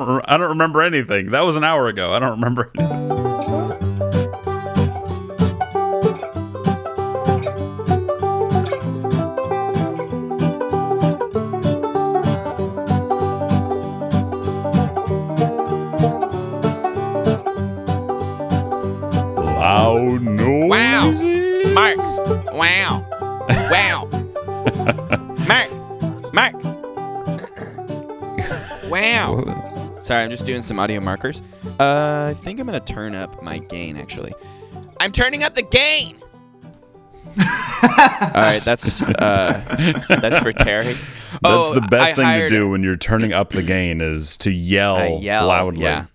I don't remember anything. That was an hour ago. I don't remember. Anything. Sorry, I'm just doing some audio markers. Uh, I think I'm gonna turn up my gain actually. I'm turning up the gain. All right, that's uh, that's for Terry. That's Oh, the best I thing hired- to do when you're turning up the gain is to yell, yell loudly. Yeah.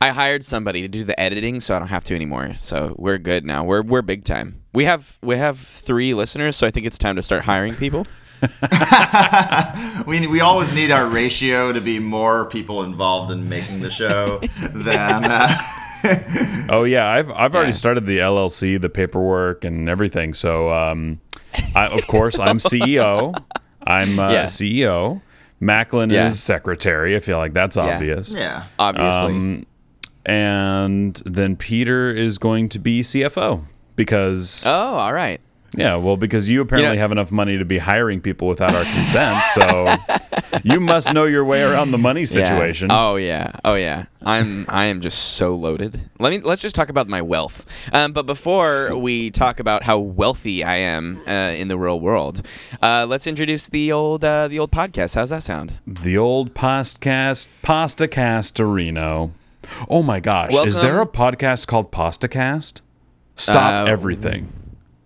I hired somebody to do the editing, so I don't have to anymore. So we're good now. We're we're big time. We have we have three listeners, so I think it's time to start hiring people. We, we always need our ratio to be more people involved in making the show than. Uh, Oh yeah, I've I've already Yeah. started the LLC, the paperwork, and everything. So, um, I, of course, I'm CEO. I'm uh, Yeah. CEO. Macklin Yeah. is secretary. I feel like that's obvious. yeah. Obviously. Um, and then Peter is going to be CFO because oh, all right. Yeah, well, because you apparently know- have enough money to be hiring people without our consent. So you must know your way around the money Yeah. situation. Oh yeah. Oh yeah. I'm I am just so loaded. Let me let's just talk about my wealth. Um, but before we talk about how wealthy I am uh, in the real world, uh, let's introduce the old uh, the old podcast. How's that sound? The old postcast, Pasta Castorino. Oh my gosh, is there a podcast called Pastacast? Stop Uh, everything.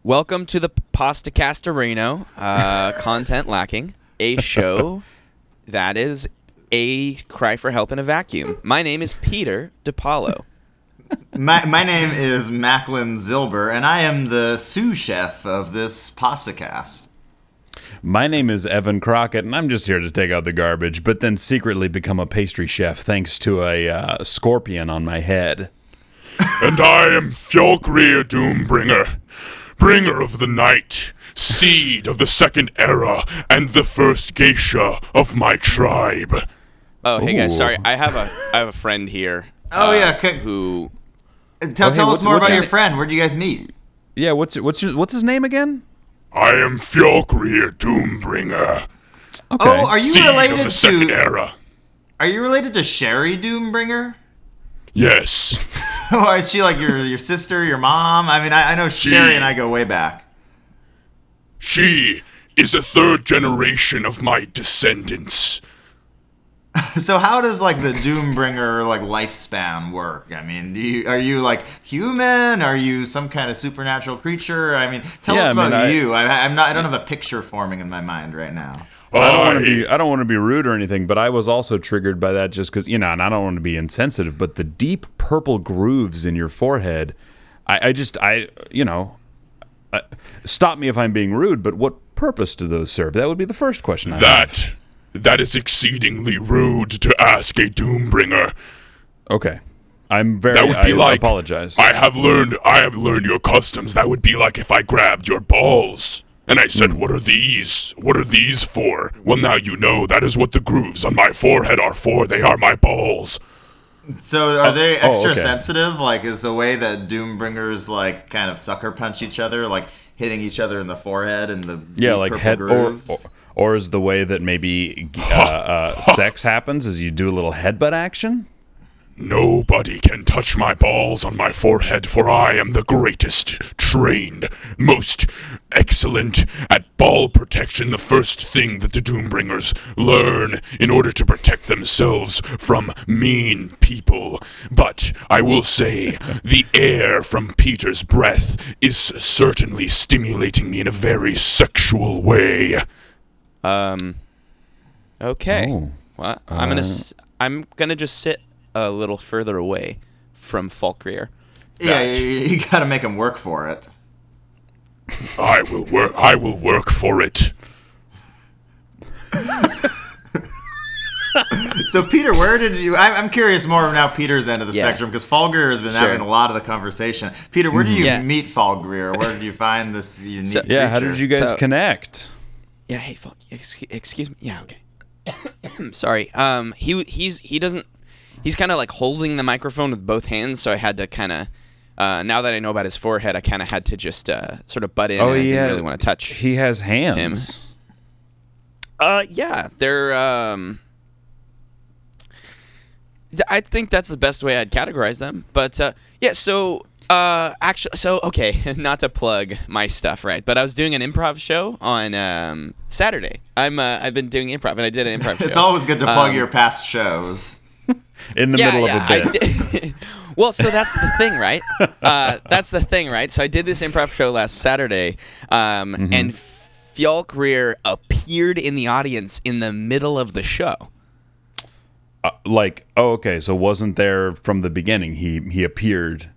Welcome to the Pasta Castorino, uh, content lacking, a show that is a cry for help in a vacuum. My name is Peter DePaulo. My, my name is Macklin Zilber, and I am the sous chef of this pasta cast. My name is Evan Crockett, and I'm just here to take out the garbage, but then secretly become a pastry chef thanks to a uh, scorpion on my head. And I am Fjolkrir Doombringer, bringer of the night, seed of the second era, and the first geisha of my tribe. Oh, hey guys, sorry, I have a I have a friend here. Oh, uh, yeah, okay. who Tell, Oh, tell what's- us more about your your na- friend. Where'd you guys meet? Yeah, what's what's your, what's his name again? I am Fjolkrir Doombringer, Okay. Oh, are you seed of related the second to? era. Are you related to Sherry Doombringer? Yes, or is she like your your sister, your mom? I mean, I, I know Sherry and I go way back. she is a third generation of my descendants. So how does like the Doombringer like lifespan work? I mean, do you are you like human? Are you some kind of supernatural creature? I mean, tell Yeah, us I mean, about you. I, I'm not. I don't have a picture forming in my mind right now. I don't want I, to be I don't want to be rude or anything, but I was also triggered by that just because you know, and I don't want to be insensitive, but the deep purple grooves in your forehead, I, I just I you know, I, stop me if I'm being rude, but what purpose do those serve? That would be the first question. I have. that that is exceedingly rude to ask a Doombringer. Okay, I'm very. That would I be like apologize. I have learned. I have learned your customs. That would be like if I grabbed your balls and I said, "What are these? What are these for?" Well, now you know that is what the grooves on my forehead are for. They are my balls. So are they oh, extra okay. sensitive? Like, is the way that Doombringers like kind of sucker punch each other, like hitting each other in the forehead and the yeah, deep like purple head or, grooves? or or is the way that maybe uh, uh, sex happens is you do a little headbutt action? Nobody can touch my balls on my forehead, for I am the greatest, trained, most excellent at ball protection. The first thing that the Doombringers learn in order to protect themselves from mean people. But I will say, the air from Peter's breath is certainly stimulating me in a very sexual way. um okay. Oh. Well, I'm gonna s- I'm gonna just sit a little further away from Falkreer. yeah, you, you got to make him work for it. I will work. I will work for it. So Peter, where did you? I, I'm curious more now. Peter's end of the Yeah. spectrum because Falgreer has been Sure. having a lot of the conversation. Peter, where did you Yeah. meet Falgreer? Where did you find this unique? So- Yeah, how did you guys So- connect? Yeah, hey, Falk. Excuse, excuse me. Yeah, okay. Sorry. Um, he he's he doesn't he's kind of like holding the microphone with both hands, so I had to kind of. Uh, now that I know about his forehead, I kind of had to just uh, sort of butt in. Oh, and I yeah. didn't really want to touch. He has hands. Uh, yeah, they're. Um, th- I think that's the best way I'd categorize them. But uh, yeah, so uh, actually, so okay, not to plug my stuff, right? But I was doing an improv show on um, Saturday. I'm uh, I've been doing improv, and I did an improv show. It's always good to plug Um, your past shows. In the yeah, middle yeah, of a bit. did. well, so that's the thing, right? Uh, that's the thing, right? So I did this improv show last Saturday, um, Mm-hmm. and Fjolkrir appeared in the audience in the middle of the show. Uh, like, oh, okay. So wasn't there from the beginning? He he appeared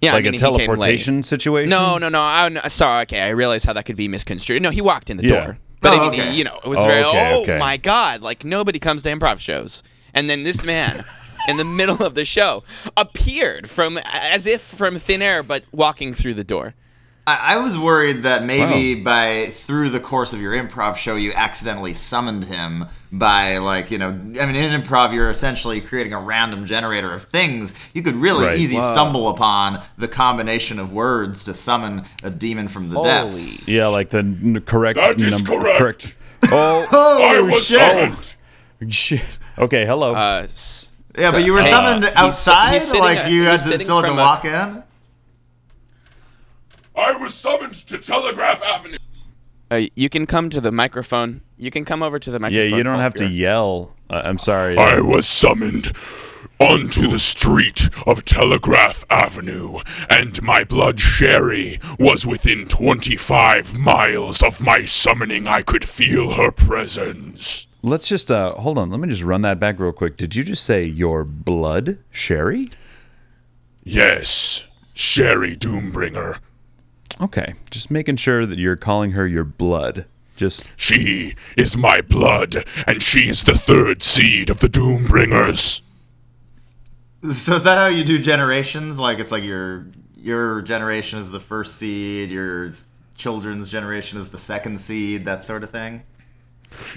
Yeah, like I a mean, late. teleportation situation. No, no, no. I, no, sorry. Okay, I realized how that could be misconstrued. No, he walked in the Yeah. door. But Oh, I mean, okay. he, you know, it was Oh, very. okay, oh okay. my god! Like nobody comes to improv shows, and then this man, in the middle of the show, appeared from as if from thin air, but walking through the door. I, I was worried that maybe by through the course of your improv show, you accidentally summoned him by like you know. I mean, in improv, you're essentially creating a random generator of things. You could really Right. easy Whoa. stumble upon the combination of words to summon a demon from the Holy depths. Yeah, like the n- correct That is number. correct. Oh, oh I Oh was shit! summoned. shit. Okay, hello. Uh, s- Yeah, but you were Hey, summoned he's- outside, he's sitting, like uh, you had to still had to from a- walk in. I was summoned to Telegraph Avenue. uh, you can come to the microphone. You can come over to the microphone. yeah, you don't have to yell. Uh, I'm sorry. I was summoned onto the street of Telegraph Avenue, and my blood sherry was within 25 miles of my summoning. I could feel her presence. Let's just uh hold on. Let me just run that back real quick. Did you just say your blood, Sherry? Yes, Sherry Doombringer. Okay, just making sure that you're calling her your blood. Just She is my blood, and she is the third seed of the Doombringers. So is that how you do generations? Like it's like your your generation is the first seed, your children's generation is the second seed, that sort of thing.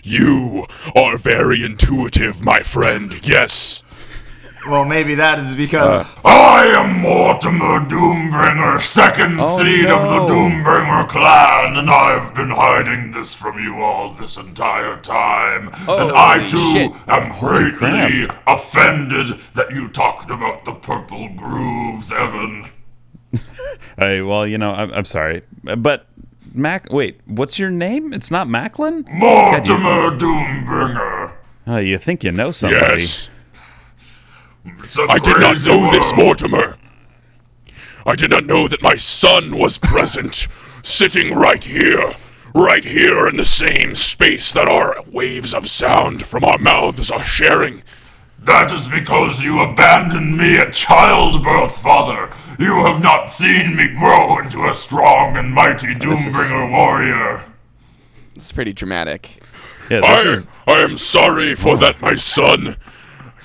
You are very intuitive, my friend. Yes. Well, maybe that is because uh, I am Mortimer Doombringer, second Oh, seed of the. Doombringer clan, and I've been hiding this from you all this entire time. Oh, and I too shit. am greatly crap. offended that you talked about the purple grooves, Evan. Hey, well, you know, I'm, I'm sorry, but Mac. Wait, what's your name? It's not Macklin. Mortimer Doombringer. Oh, you think you know somebody? Yes. I did not know this, Mortimer. I did not know that my son was present, sitting right here, right here in the same space that our waves of sound from our mouths are sharing. That is because you abandoned me at childbirth, Father. You have not seen me grow into a strong and mighty Doombringer warrior. It's pretty dramatic. Yeah, I, is. I am sorry for that, my son.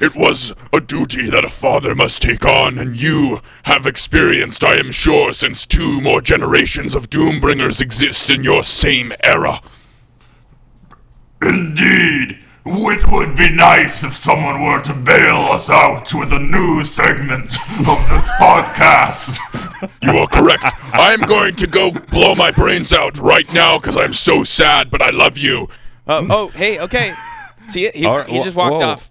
It was a duty that a father must take on, and you have experienced, I am sure, since two more generations of Doombringers exist in your same era. Indeed. It would be nice if someone were to bail us out with a new segment of this podcast. You are correct. I'm going to go blow my brains out right now because I'm so sad, but I love you. Oh, oh, hey, okay. See? He, All right, he wh- just walked whoa. off.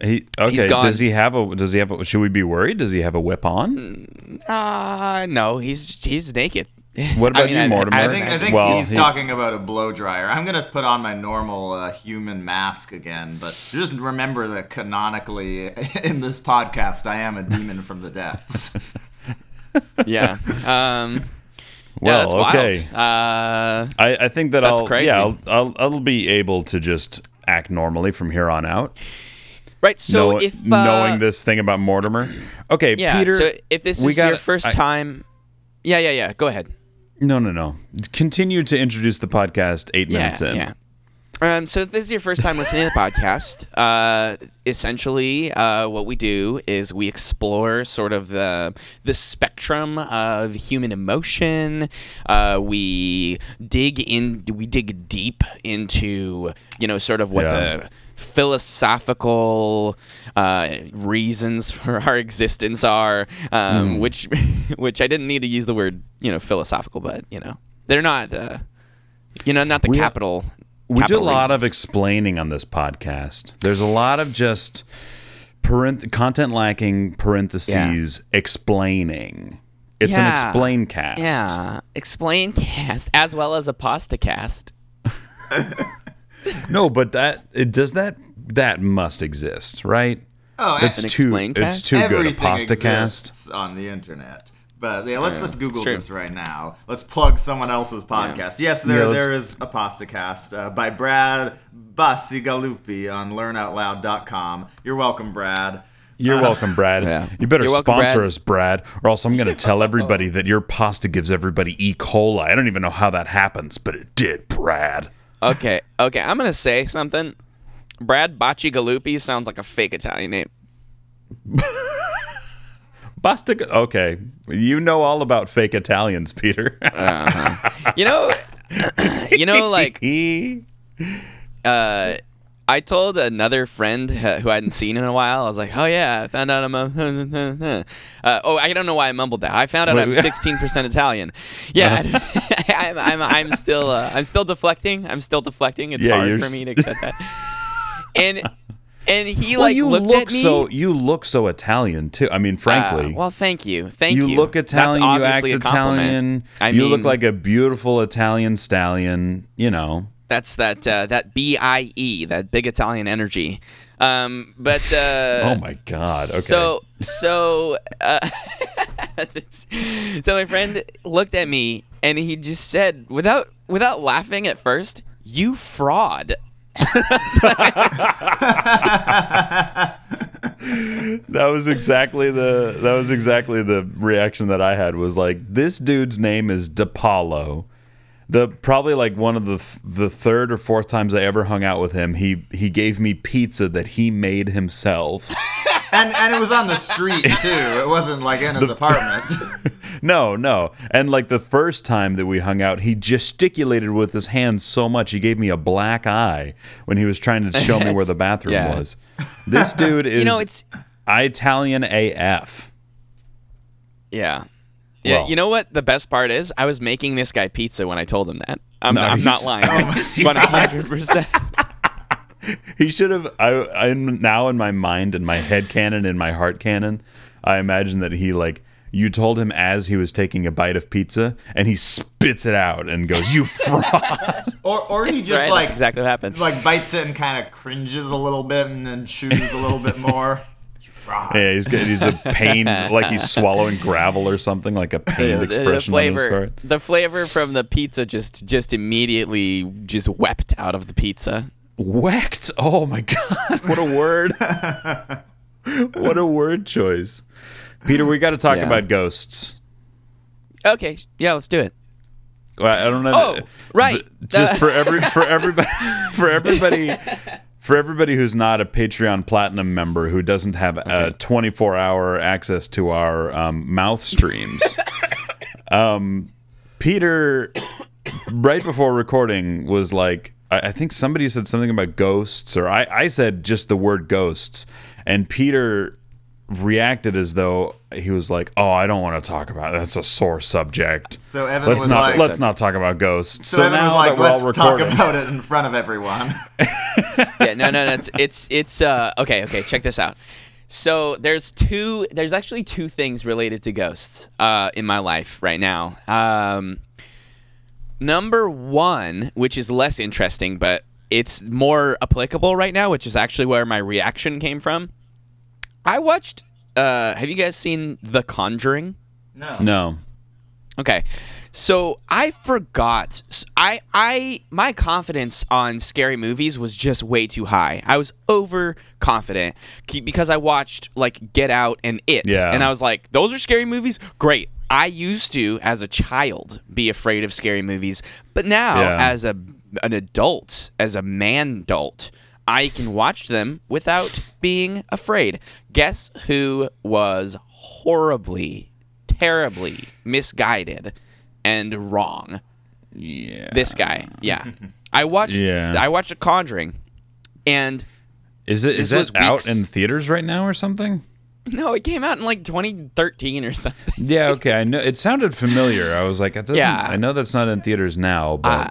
He okay. He's gone. Does he have a? Does he have a? Should we be worried? Does he have a whip on? Uh no, he's he's naked. What about I mean, you, Mortimer? I think I think Well, he's he- talking about a blow dryer. I'm gonna put on my normal uh, human mask again, but just remember that canonically in this podcast, I am a demon from the depths. yeah. Um. Well, yeah, that's okay. wild. Uh, I, I think that That's I'll crazy. yeah I'll, I'll I'll be able to just act normally from here on out. right. So Know- if uh, knowing this thing about Mortimer, okay, yeah. Peter. so if this is your gotta- first I- time, yeah, yeah, yeah. Go ahead. No, no, no. Continue to introduce the podcast eight Yeah, minutes in. yeah. Um, so if this is your first time listening to the podcast, uh, essentially uh, what we do is we explore sort of the the spectrum of human emotion. Uh, we dig in, we dig deep into you know sort of what Yeah. the philosophical uh, reasons for our existence are, um, Hmm. which which I didn't need to use the word you know philosophical, but you know they're not uh, you know not the We- capital. We do a capital lot of explaining on this podcast. There's a lot of just parenth- content lacking parentheses explaining. It's an explain cast. yeah explain cast as well as a pasta cast. No, but that it does that that must exist, right? Oh, It's too explain it's cast? too good. A Everything pasta cast. on the internet. But yeah, let's let's Google this right now. Let's plug someone else's podcast. Yes, there Yeah, there is a PastaCast uh, by Brad Basigalupi on LearnOutLoud.com. You're welcome, Brad. You're welcome, Brad. Yeah. You better welcome, sponsor Brad. us, Brad, or else I'm going to tell everybody that your pasta gives everybody E. coli. I don't even know how that happens, but it did, Brad. Okay, okay, I'm gonna say something. Brad Bacci Galuppi sounds like a fake Italian name. Basta. Okay, you know all about fake Italians, Peter. You know, you know, like uh, I told another friend uh, who I hadn't seen in a while. I was like, "Oh yeah, I found out I'm a." Uh, oh, I don't know why I mumbled that. I found out I'm 16 percent Italian. Yeah, I'm, I'm, I'm still, uh, I'm still deflecting. I'm still deflecting. It's Yeah, hard for me to accept that. And and he well, like you looked look at me. so you look so Italian too. I mean, frankly, Uh, well, thank you, thank you. you look Italian. That's You act obviously a compliment. Italian. I you look like a beautiful Italian stallion. You know. That's that uh, that B I E, that big Italian energy. Um, but uh, oh my God. Okay. So so uh, so my friend looked at me and he just said without without laughing at first, "You fraud." That was exactly the that was exactly the reaction that I had was like this dude's name is DePaulo. The probably like one of the the third or fourth times I ever hung out with him, he he gave me pizza that he made himself. And and it was on the street too. It wasn't like in his apartment. no, no. And like the first time that we hung out, he gesticulated with his hands so much he gave me a black eye when he was trying to show me where the bathroom Yeah. was. This dude is You know, it's Italian AF. yeah. Yeah, Well- you know what the best part is? I was making this guy pizza when I told him that. I'm, I'm not lying. Oh, One hundred percent. He should have. I, I'm now in my mind, in my head canon, in my heart canon. I imagine that he like you told him as he was taking a bite of pizza, and he spits it out and goes, "You fraud." Or or he just right, like that's exactly what happened. like bites it and kind of cringes a little bit and then chews a little bit more. You fraud. yeah, he's got, he's a pained, like he's swallowing gravel or something, like a pained the, the expression on his flavor, the flavor from the pizza just just immediately just wept out of the pizza. Wept. Oh my god! What a word! what a word choice, Peter. We got to talk Yeah. about ghosts. Okay, yeah, let's do it. Well, I don't know. Oh, right. Just The- for every for everybody for everybody for everybody who's not a Patreon Platinum member who doesn't have a 24 hour access to our um, mouth streams. um, Peter, right before recording, was like, I, I think somebody said something about ghosts, or I, I said just the word ghosts, and Peter reacted as though he was like, "Oh, I don't want to talk about it. that's a sore subject." So Evan let's was not like, let's not talk about ghosts. so, So, Evan now was like, that let's talk about it in front of everyone. yeah, no, no, no. It's it's it's uh okay, okay. Check this out. So there's two. There's actually two things related to ghosts uh, in my life right now. Um, number one, which is less interesting, but it's more applicable right now, which is actually where my reaction came from. I watched. Uh, have you guys seen The Conjuring? no. no, Okay. So I forgot. I I my confidence on scary movies was just way too high. I was overconfident because I watched like Get Out and It, Yeah. and I was like, those are scary movies. Great. I used to, as a child, be afraid of scary movies, but now, Yeah. as a an adult, as a man adult, I can watch them without being afraid. Guess who was horribly, terribly misguided and wrong? yeah, This guy. Yeah. I watched Yeah. I watched The Conjuring and Is it is This it out in theaters right now or something? No, it came out in like 2013 or something. Yeah, okay. I know it sounded familiar. I was like, it doesn't, Yeah. I know that's not in theaters now, but Uh,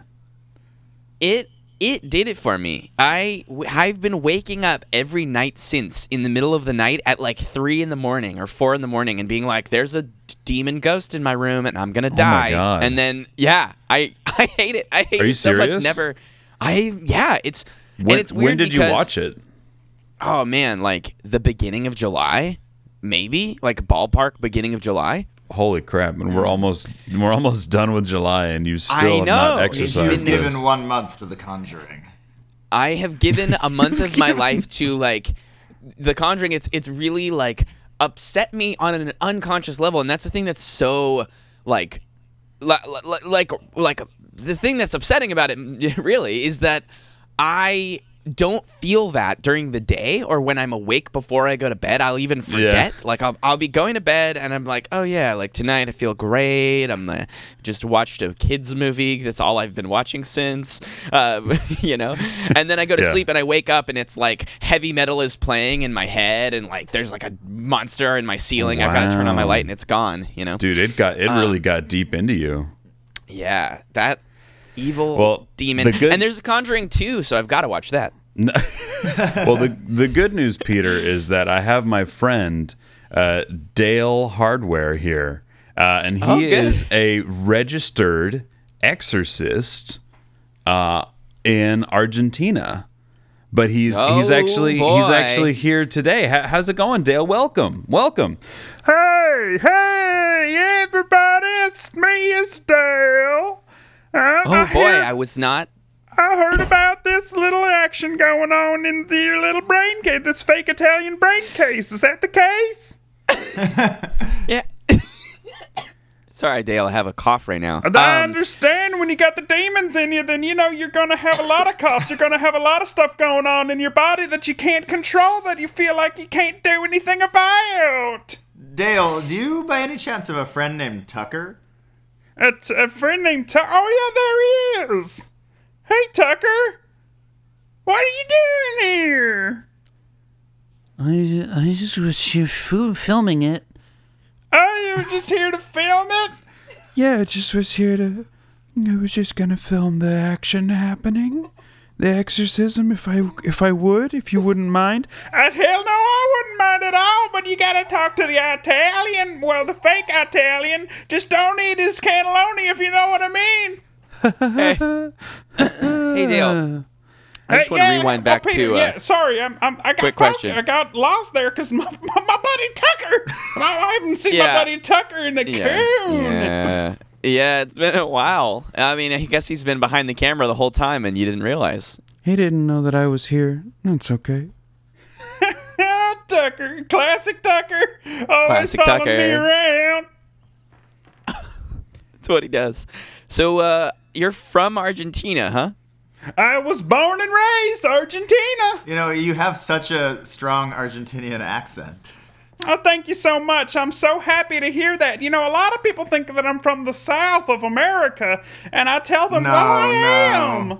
it it did it for me. I I've been waking up every night since in the middle of the night at like three in the morning or four in the morning and being like, "There's a demon ghost in my room and I'm gonna oh die." Oh God. And then yeah, I I hate it. I hate Are you it so much. Never. I yeah, it's when, and it's weird when did you watch it? Oh man, like the beginning of July, maybe like ballpark beginning of July. Holy crap! And we're almost we're almost done with July, and you still I have not know. It's He's exercised been this. given one month to The Conjuring. I have given a month of my life to like The Conjuring. It's it's really like upset me on an unconscious level, and that's the thing that's so like li- li- like like the thing that's upsetting about it really is that I don't feel that during the day or when I'm awake before I go to bed. I'll even forget. Like I'll, I'll be going to bed and I'm like, oh yeah, like tonight I feel great. I'm the, just watched a kids movie. That's all I've been watching since, um, you know. And then I go to Yeah. sleep and I wake up and it's like heavy metal is playing in my head and like there's like a monster in my ceiling. I've got to turn on my light and it's gone. You know. Dude, it got it Um, really got deep into you. Yeah, that evil Well, demon. the good- and there's a Conjuring too, so I've got to watch that. well, the the good news, Peter, is that I have my friend uh, Dale Hardware here, uh, and he Oh, is a registered exorcist uh, in Argentina. But he's he's Oh, actually he's actually here today. How, how's it going, Dale? Welcome, welcome. Hey, hey, everybody! It's me, it's Dale. Uh, Oh boy, I was not. I heard about this little action going on in your little brain case, this fake Italian brain case. Is that the case? Yeah. Sorry, Dale. I have a cough right now. I Um, understand when you got the demons in you, then you know you're going to have a lot of coughs. You're going to have a lot of stuff going on in your body that you can't control, that you feel like you can't do anything about. Dale, do you by any chance have a friend named Tucker? It's a friend named Tucker. Oh, yeah, there he is. Hey, Tucker. What are you doing here? I, I just was here filming it. Oh, you were just here to film it? Yeah, I just was here to. I was just gonna film the action happening, the exorcism. If I if I would, if you wouldn't mind. Uh, hell no, I wouldn't mind at all, but you gotta talk to the Italian, well, the fake Italian. Just don't eat his cannelloni if you know what I mean. hey, Dale. I just Hey, want to yeah, rewind well, back Peter, to. Uh, yeah, sorry, I'm, I'm, I got quick fo- question. I got lost there because my, my, my buddy Tucker. I, I haven't seen Yeah. my buddy Tucker in a yeah, coon. yeah, yeah. It's been a while. I mean, I guess he's been behind the camera the whole time, and you didn't realize. He didn't know that I was here. That's okay. Ah, Tucker, classic Tucker, always Classic following Tucker. me around. That's what he does. So, uh, you're from Argentina, huh? I was born and raised Argentina. You know, you have such a strong Argentinian accent. Oh, thank you so much. I'm so happy to hear that. You know, a lot of people think that I'm from the South of America, and I tell them, No, well, I no. am.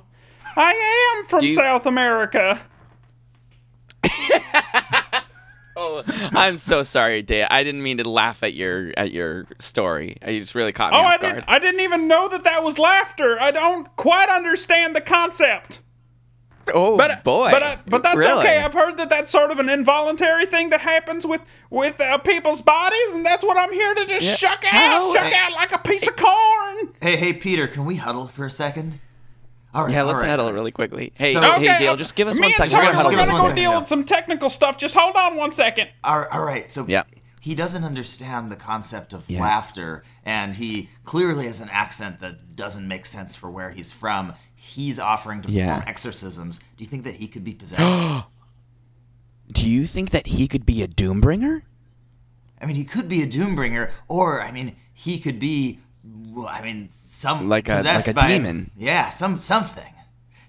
I am from you- South America. Oh, I'm so sorry, Dale. I didn't mean to laugh at your at your story. I just really caught me Oh, off I guard. didn't. I didn't even know that that was laughter. I don't quite understand the concept. Oh But boy, but I, but that's Really? okay. I've heard that that's sort of an involuntary thing that happens with with uh, people's bodies, and that's what I'm here to just Yeah. shuck out, How- shuck out like a piece of corn. Hey, hey, Peter, can we huddle for a second? All right. Yeah, let's right, huddle really quickly. Hey, So- hey, Okay, Dale, uh, just give us one second. one and second. We're gonna huddle give gonna go one quick. second. deal with some technical stuff. Just hold on one second. All right, all right. So Yeah. he doesn't understand the concept of Yeah. laughter, and he clearly has an accent that doesn't make sense for where he's from. He's offering to perform Yeah. exorcisms. Do you think that he could be possessed? Do you think that he could be a doombringer? I mean, he could be a doombringer, or I mean, he could be. I mean, some Like a- possessed like a by demon. Yeah, some something.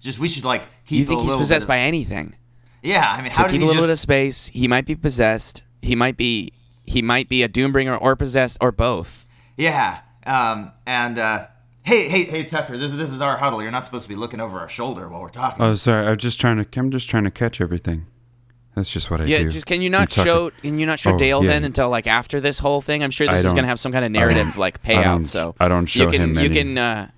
Just we should like keep. You think he's possessed bit by anything? Yeah, I mean, So how keep he a little just? bit of space. He might be possessed. He might be. He might be a doombringer or possessed or both. Yeah. Um. And uh. Hey, hey, hey, Tucker. This this is our huddle. You're not supposed to be looking over our shoulder while we're talking. Oh, sorry. I'm just trying to. I'm just trying to catch everything. That's just what I Yeah, do. just can you not Tucker- show can you not show Oh, Dale yeah. then until like after this whole thing? I'm sure I this is gonna have some kind of narrative like payout. don't- so I don't show you can him you any- can uh,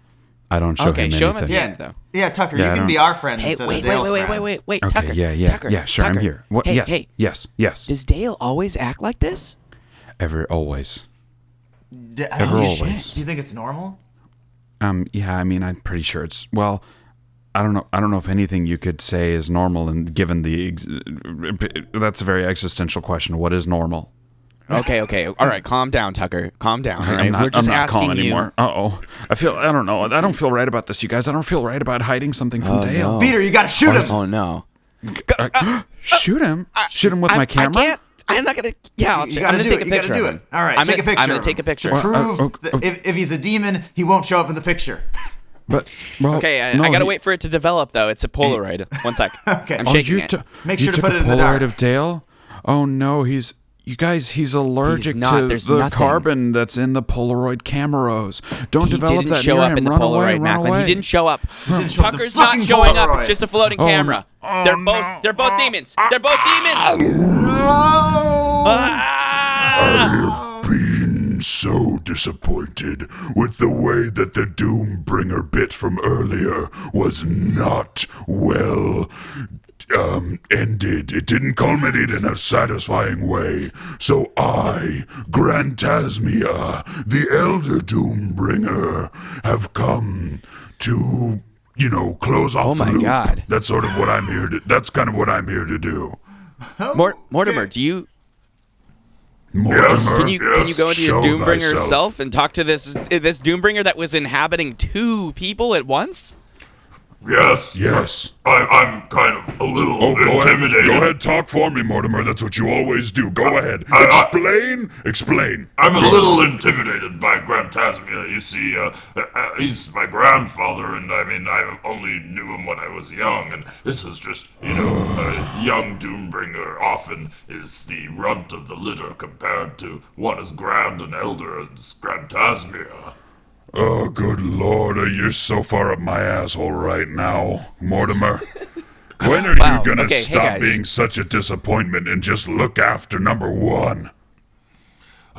I don't show okay him show him at the Yeah, end though. yeah, Tucker, Yeah, you can be our friend Hey, instead wait, of wait, Dale's wait, wait, friend. wait, wait, wait, Okay, Tucker. yeah, yeah, Tucker, yeah. Sure, Tucker. I'm here. What? Hey, yes, hey, yes, yes. does Dale always act like this? Ever, always. D- I Ever, mean, do you- always. Do you think it's normal? Um, yeah, I mean, I'm pretty sure it's well. I don't know. I don't know if anything you could say is normal, and given the ex- that's a very existential question. What is normal? Okay, okay, all right, calm down, Tucker. Calm down. All right, I'm not, we're just I'm not asking calm you. anymore. Uh oh. I feel. I don't know. I don't feel right about this, you guys. I don't feel right about hiding something from Dale. no. Peter, you gotta shoot him. Oh no! Uh, shoot him. shoot him with I, my camera. I can't. I'm not gonna. Yeah, I'll You check- gotta I'm gonna do take it. a You gotta do it. All right, I'm take gonna, a picture I'm gonna take a picture. To prove uh, that oh. if, if he's a demon, he won't show up in the picture. But well, Okay, I, no, I gotta he- wait for it to develop though. It's a Polaroid. One sec. Okay. I'm Oh, Oh, shaking you it. t- Make you sure to took put a it in the Polaroid dark. of Dale. Oh no, he's. You guys, he's allergic not. to There's the nothing. carbon that's in the Polaroid cameras. Don't he develop didn't that show near up him. in the run Polaroid, away, Macklin. away. He didn't show up. didn't show up Tucker's not fucking showing up. It's just a floating Oh, camera. no. they're Oh, both. no. They're both demons. They're both demons. Ah! I've been so disappointed with the way that the Doombringer bit from earlier was not well um, ended. It didn't culminate in a satisfying way. So I, Grantasmia, the Elder Doombringer, have come to, you know, close off Oh the my loop. God. That's sort of what I'm here to. That's kind of what I'm here to do. Mort- Mortimer, do you Mortimer, can you can you go into your Doombringer thyself. self and talk to this this Doombringer that was inhabiting two people at once? Yes. Yes. I, I'm kind of a little Oh, go ahead. intimidated. Go ahead, talk for me, Mortimer. That's what you always do. Go ahead. I- I- Explain. Explain. I'm a little intimidated by Grantasmia. You see, uh, uh, he's my grandfather, and I mean, I only knew him when I was young, and this is just, you know, a young Doombringer often is the runt of the litter compared to one as grand and elder as Grantasmia. Oh, good lord, you're so far up my asshole right now, Mortimer. When are Wow, you gonna okay, stop guys. being such a disappointment and just look after number one?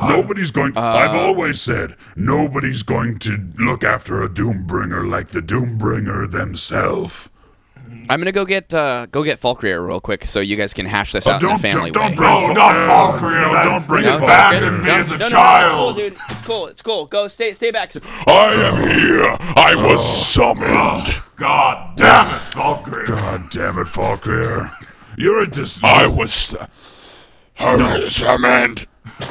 Nobody's going. I've Uh, always said nobody's going to look after a Doombringer like the Doombringer themselves. I'm gonna go get uh, go get Falkreer real quick so you guys can hash this Oh, out in a don't- family don't way. bring- No, not No, no, don't bring you it back back. me as a no, no, no, child. it's cool, dude. It's cool. It's cool. Go stay stay back. I am here. I was summoned. God damn it, Valkyrie. God damn it, Falkir. You're a dis. I was. No. summoned.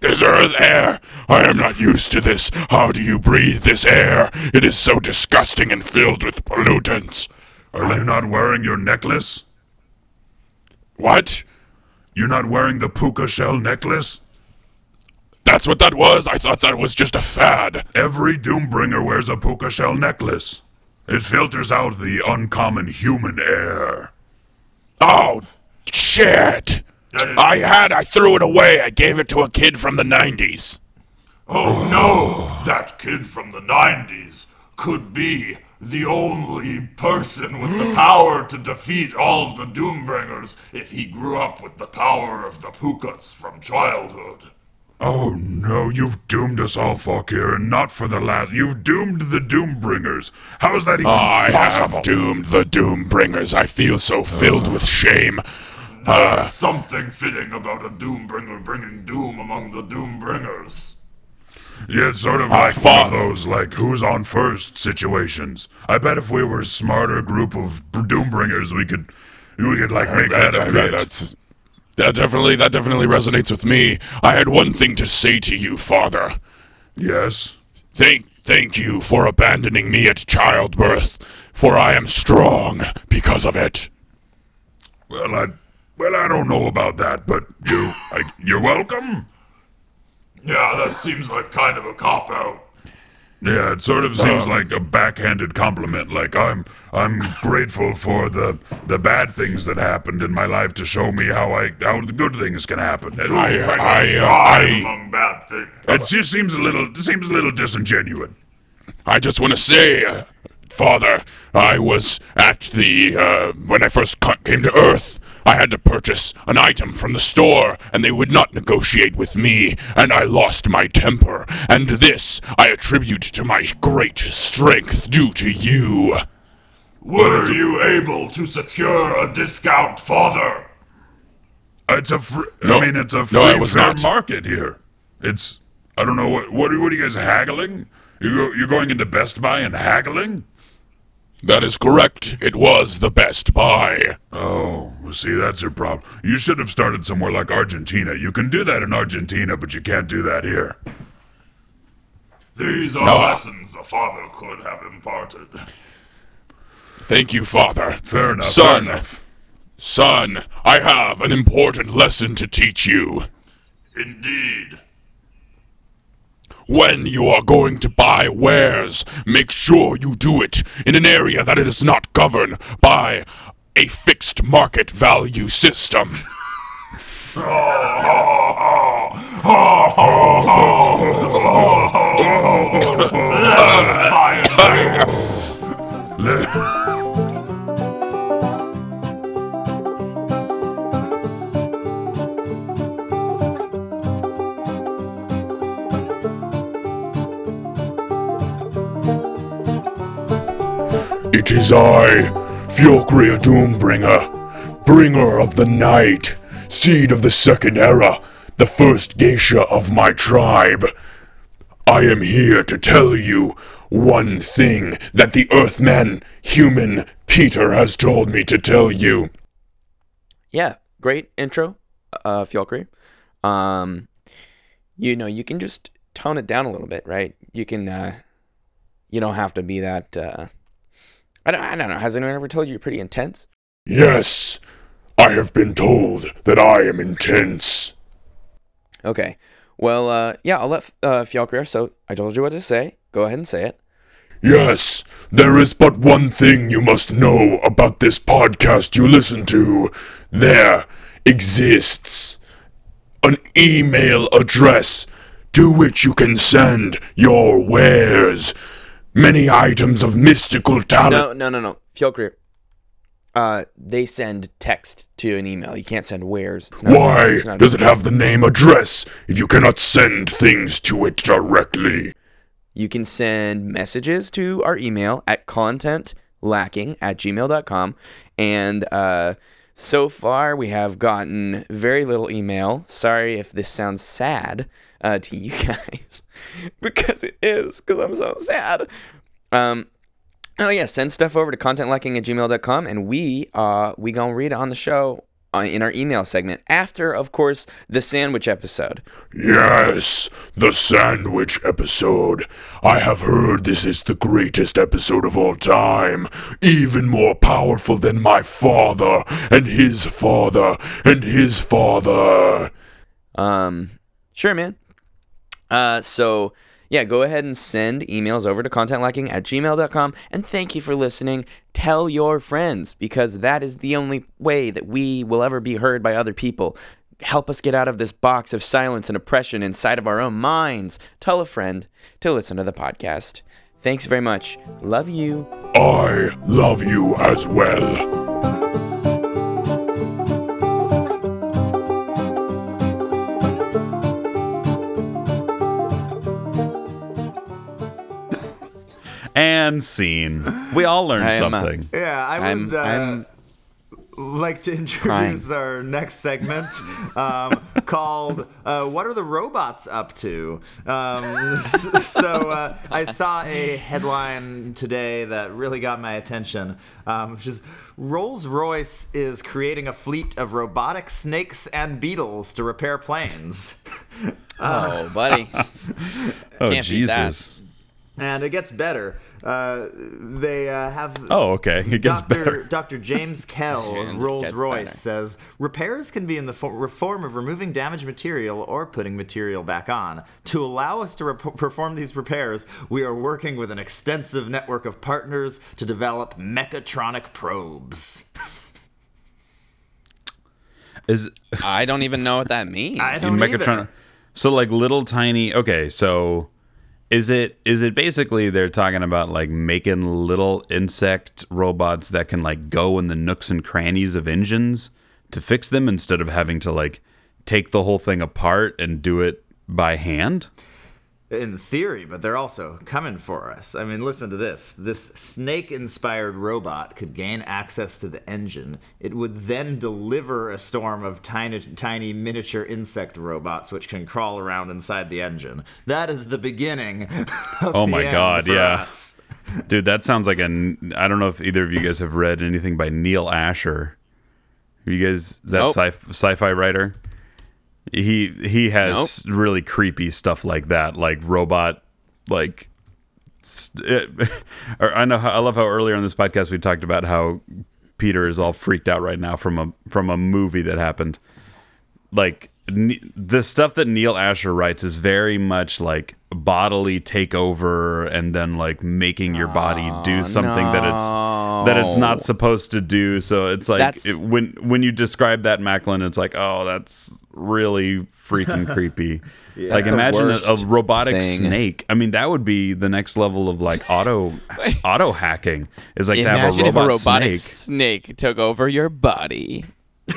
This earth air. I am not used to this. How do you breathe this air? It is so disgusting and filled with pollutants. Are you not wearing your necklace? What? You're not wearing the puka shell necklace? That's what that was. I thought that was just a fad. Every Doombringer wears a puka shell necklace. It filters out the uncommon human air. Oh, shit! I had, I threw it away. I gave it to a kid from the 90s. Oh no! That kid from the 90s could be the only person with the power to defeat all of the Doombringers if he grew up with the power of the Pukas from childhood. Oh no, you've doomed us all, Falkir, and not for the last. You've doomed the Doombringers. How is that even I possible? have doomed the Doombringers. I feel so filled with shame. There's ah. something fitting about a Doombringer bringing doom among the Doombringers. Yeah, it's sort of I like one of those, like, who's on first situations. I bet if we were a smarter group of Doombringers, we could, we could, like, make that a bit. That's that definitely that definitely resonates with me. I had one thing to say to you, Father. Yes? Thank thank you for abandoning me at childbirth, for I am strong because of it. Well, I, well, I don't know about that, but you, I, you're welcome. Yeah, that seems like kind of a cop out. Yeah, it sort of seems like a backhanded compliment. Like I'm, I'm grateful for the the bad things that happened in my life to show me how I how the good things can happen. It, I, I, uh, star I, among bad things. it just seems a little, seems a little disingenuous. I just want to say, uh, Father, I was at the, uh, when I first came to Earth, I had to purchase an item from the store, and they would not negotiate with me, and I lost my temper. And this I attribute to my great strength due to you. Were you able to secure a discount, father? It's a fr- No. I mean, it's a No, free was fair not. market here. It's I don't know what what are, what are you guys haggling? You go, you're going into Best Buy and haggling? That is correct. It was the best buy. Oh, see, that's your problem. You should have started somewhere like Argentina. You can do that in Argentina, but you can't do that here. These are No. lessons a father could have imparted. Thank you, Father. Fair enough. Son, Fair enough. son, I have an important lesson to teach you. Indeed. When you are going to buy wares, make sure you do it in an area that it is not governed by a fixed market value system. It is I, Fjokria Doombringer, bringer of the night, seed of the second era, the first geisha of my tribe. I am here to tell you one thing that the Earthman, human Peter, has told me to tell you. Yeah, great intro, uh, Fjolkri. Um, you know, you can just tone it down a little bit, right? You can, uh, you don't have to be that. Uh, I don't, I don't know. Has anyone ever told you you're pretty intense? Yes, I have been told that I am intense. Okay. Well, uh, yeah, I'll let uh, Fjolkri. So I told you what to say. Go ahead and say it. Yes, there is but one thing you must know about this podcast you listen to. There exists an email address to which you can send your wares. Many items of mystical talent. No, no, no, no. Fjolkri. Uh, they send text to an email. You can't send wares. It's not, Why it's not- does it have the name address if you cannot send things to it directly? You can send messages to our email at contentlacking at gmail.com. And uh, so far, we have gotten very little email. Sorry if this sounds sad uh, to you guys, because it is, because I'm so sad. Um, oh, yeah, send stuff over to contentlacking at gmail.com, and we, uh, we gonna read it on the show. Uh, in our email segment, after, of course, the sandwich episode. Yes, the sandwich episode. I have heard this is the greatest episode of all time. Even more powerful than my father, and his father, and his father. Um, sure, man. Uh, so yeah, go ahead and send emails over to contentlacking at gmail.com. And thank you for listening. Tell your friends because that is the only way that we will ever be heard by other people. Help us get out of this box of silence and oppression inside of our own minds. Tell a friend to listen to the podcast. Thanks very much. Love you. I love you as well. And scene. We all learned I am, uh, something. Yeah, I I'm- would uh, I'm like to introduce our next segment um, called uh, "What Are the Robots Up To?" Um, so uh, I saw a headline today that really got my attention, um, which is Rolls Royce is creating a fleet of robotic snakes and beetles to repair planes. Oh, buddy. Oh can't beat that. Jesus. And it gets better. Uh, they uh, have. Oh, okay. It gets Dr. better. Dr. James Kell of Rolls Royce better. says repairs can be in the fo- form of removing damaged material or putting material back on. To allow us to rep- perform these repairs, we are working with an extensive network of partners to develop mechatronic probes. Is I don't even know what that means. I don't Megatron. either. So like little tiny. Okay, so Is it is it basically they're talking about like making little insect robots that can like go in the nooks and crannies of engines to fix them instead of having to like take the whole thing apart and do it by hand? In theory, but they're also coming for us. I mean, listen to this. This snake inspired robot could gain access to the engine. It would then deliver a storm of tiny, tiny miniature insect robots which can crawl around inside the engine. That is the beginning. Of Oh the my end God, for yeah. us. Dude, that sounds like an I don't know if either of you guys have read anything by Neal Asher. Are you guys that Nope. sci- sci-fi writer? He he has really creepy stuff like that, like robot like it, eh, or I know how, I love how earlier in this podcast we talked about how Peter is all freaked out right now from a from a movie that happened. Like the stuff that Neal Asher writes is very much like bodily takeover and then like making your body do something that it's that it's not supposed to do. So it's like it, when when you describe that Macklin, it's like oh that's really freaking creepy. Like imagine a, a robotic thing. snake. I mean that would be the next level of like auto auto hacking. Is like to have Imagine a if a robotic snake. snake took over your body.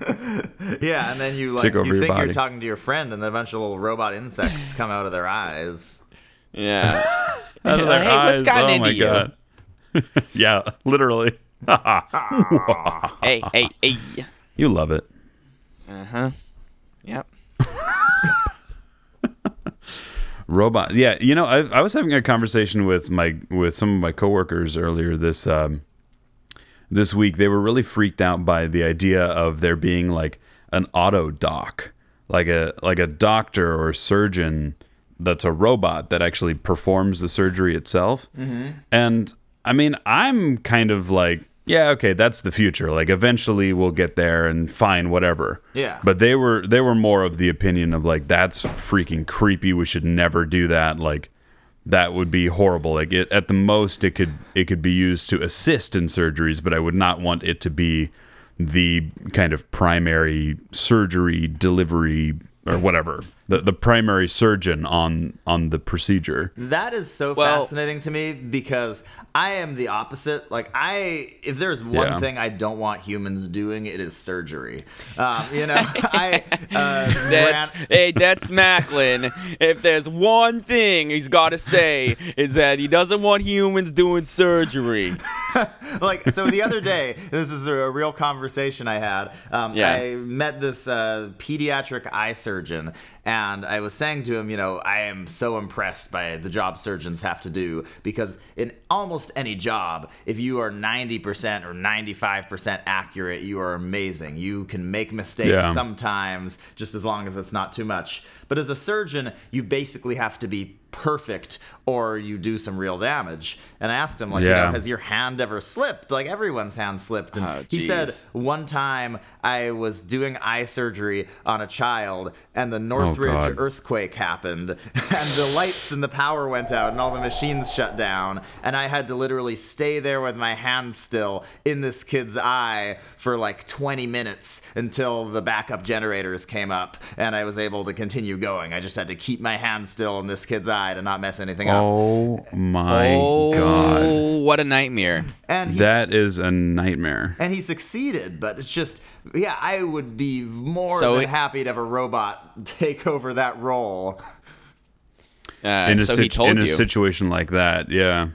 Yeah, and then you like Take over you your think you're talking to your friend, and then a bunch of little robot insects come out of their eyes. Yeah. Out of their hey, what's eyes. gotten oh into my you? god. yeah, literally. hey, hey, hey. you love it. Uh huh. Yep. Robot. Yeah, you know, I, I was having a conversation with my with some of my coworkers earlier this um, this week. They were really freaked out by the idea of there being like an auto doc, like a like a doctor or surgeon that's a robot that actually performs the surgery itself. Mm-hmm. And I mean, I'm kind of like, yeah, okay, that's the future. Like eventually we'll get there and fine, whatever. Yeah. But they were they were more of the opinion of like that's freaking creepy. We should never do that. Like that would be horrible. Like it, at the most it could it could be used to assist in surgeries, but I would not want it to be the kind of primary surgery delivery or whatever. The the primary surgeon on on the procedure. That is so Well- fascinating to me because I am the opposite. Like I, if there's one Yeah. thing I don't want humans doing, it is surgery. Um, you know, I uh, That's ran- hey, that's Macklin. If there's one thing he's got to say is that he doesn't want humans doing surgery. like so the other day this is a real conversation i had um, Yeah. i met this uh, pediatric eye surgeon and i was saying to him you know i am so impressed by the job surgeons have to do because in almost any job if you are 90% or 95% accurate you are amazing you can make mistakes Yeah. sometimes just as long as it's not too much but as a surgeon you basically have to be perfect or you do some real damage and i asked him like you know has your hand ever slipped? Like everyone's hand slipped. And Oh, he said one time I was doing eye surgery on a child and the Northridge oh, God. earthquake happened and the lights and the power went out and all the machines shut down and I had to literally stay there with my hand still in this kid's eye for like 20 minutes until the backup generators came up and I was able to continue going. I just had to keep my hand still in this kid's eye to not mess anything up. Oh my oh, god. what a nightmare. And he's That is a nightmare. and he succeeded but it's just yeah i would be more So than it- happy to have a robot take over that role Uh, in a, so sit- he told in a situation like that, yeah.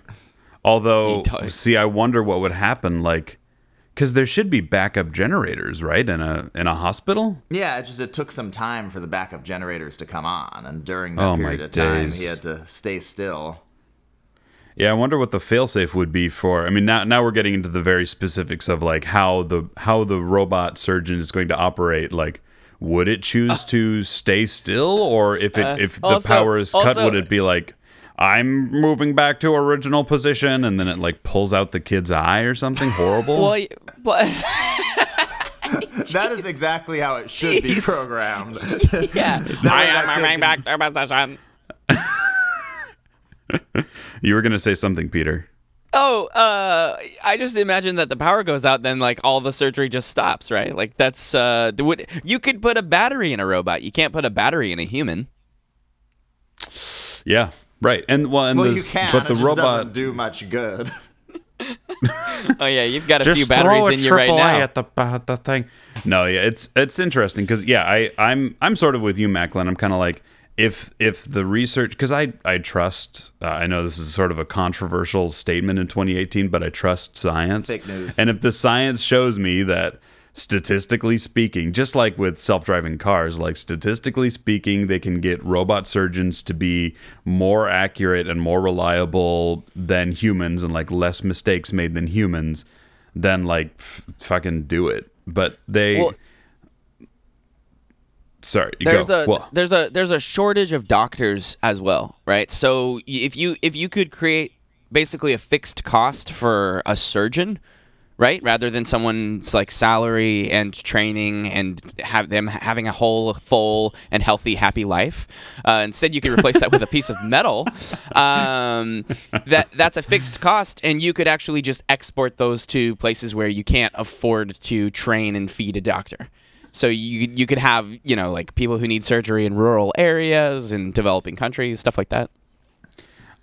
Although, He told- see, I wonder what would happen, like, because there should be backup generators, right, in a in a hospital. yeah it just it took some time for the backup generators to come on and during that Oh, period of time days. he had to stay still Yeah, I wonder what the failsafe would be for. I mean, now now we're getting into the very specifics of like how the how the robot surgeon is going to operate. Like, would it choose to stay still, or if it if the Uh, also- power is cut, also- would it be like? I'm moving back to original position, and then it like pulls out the kid's eye or something horrible. well, but that is exactly how it should be programmed yeah, I am moving back to position. You were gonna say something, Peter. Oh, uh, I just imagine that the power goes out, then like all the surgery just stops, right? Like that's uh, the- would you could put a battery in a robot. You can't put a battery in a human. Yeah, right. And well, and Well, the, you can, but the it just robot doesn't do much good. Oh yeah, you've got a just few throw batteries a in you right now. at the at the thing. No, yeah, it's it's interesting because yeah, I I'm I'm sort of with you, Macklin. I'm kind of like if if the research because I I trust uh, I know this is sort of a controversial statement in 2018, but I trust science. Fake news. And if the science shows me that statistically speaking, just like with self-driving cars, like statistically speaking, they can get robot surgeons to be more accurate and more reliable than humans and like less mistakes made than humans, then like f- fucking do it. But they Well- Sorry, there's go. a Well, there's a there's a shortage of doctors as well, right? So if you if you could create basically a fixed cost for a surgeon, right, rather than someone's like salary and training and have them having a whole full and healthy happy life, uh, instead you could replace that with a piece of metal. Um, that that's a fixed cost, and you could actually just export those to places where you can't afford to train and feed a doctor. So you you could have you know like people who need surgery in rural areas and developing countries, stuff like that.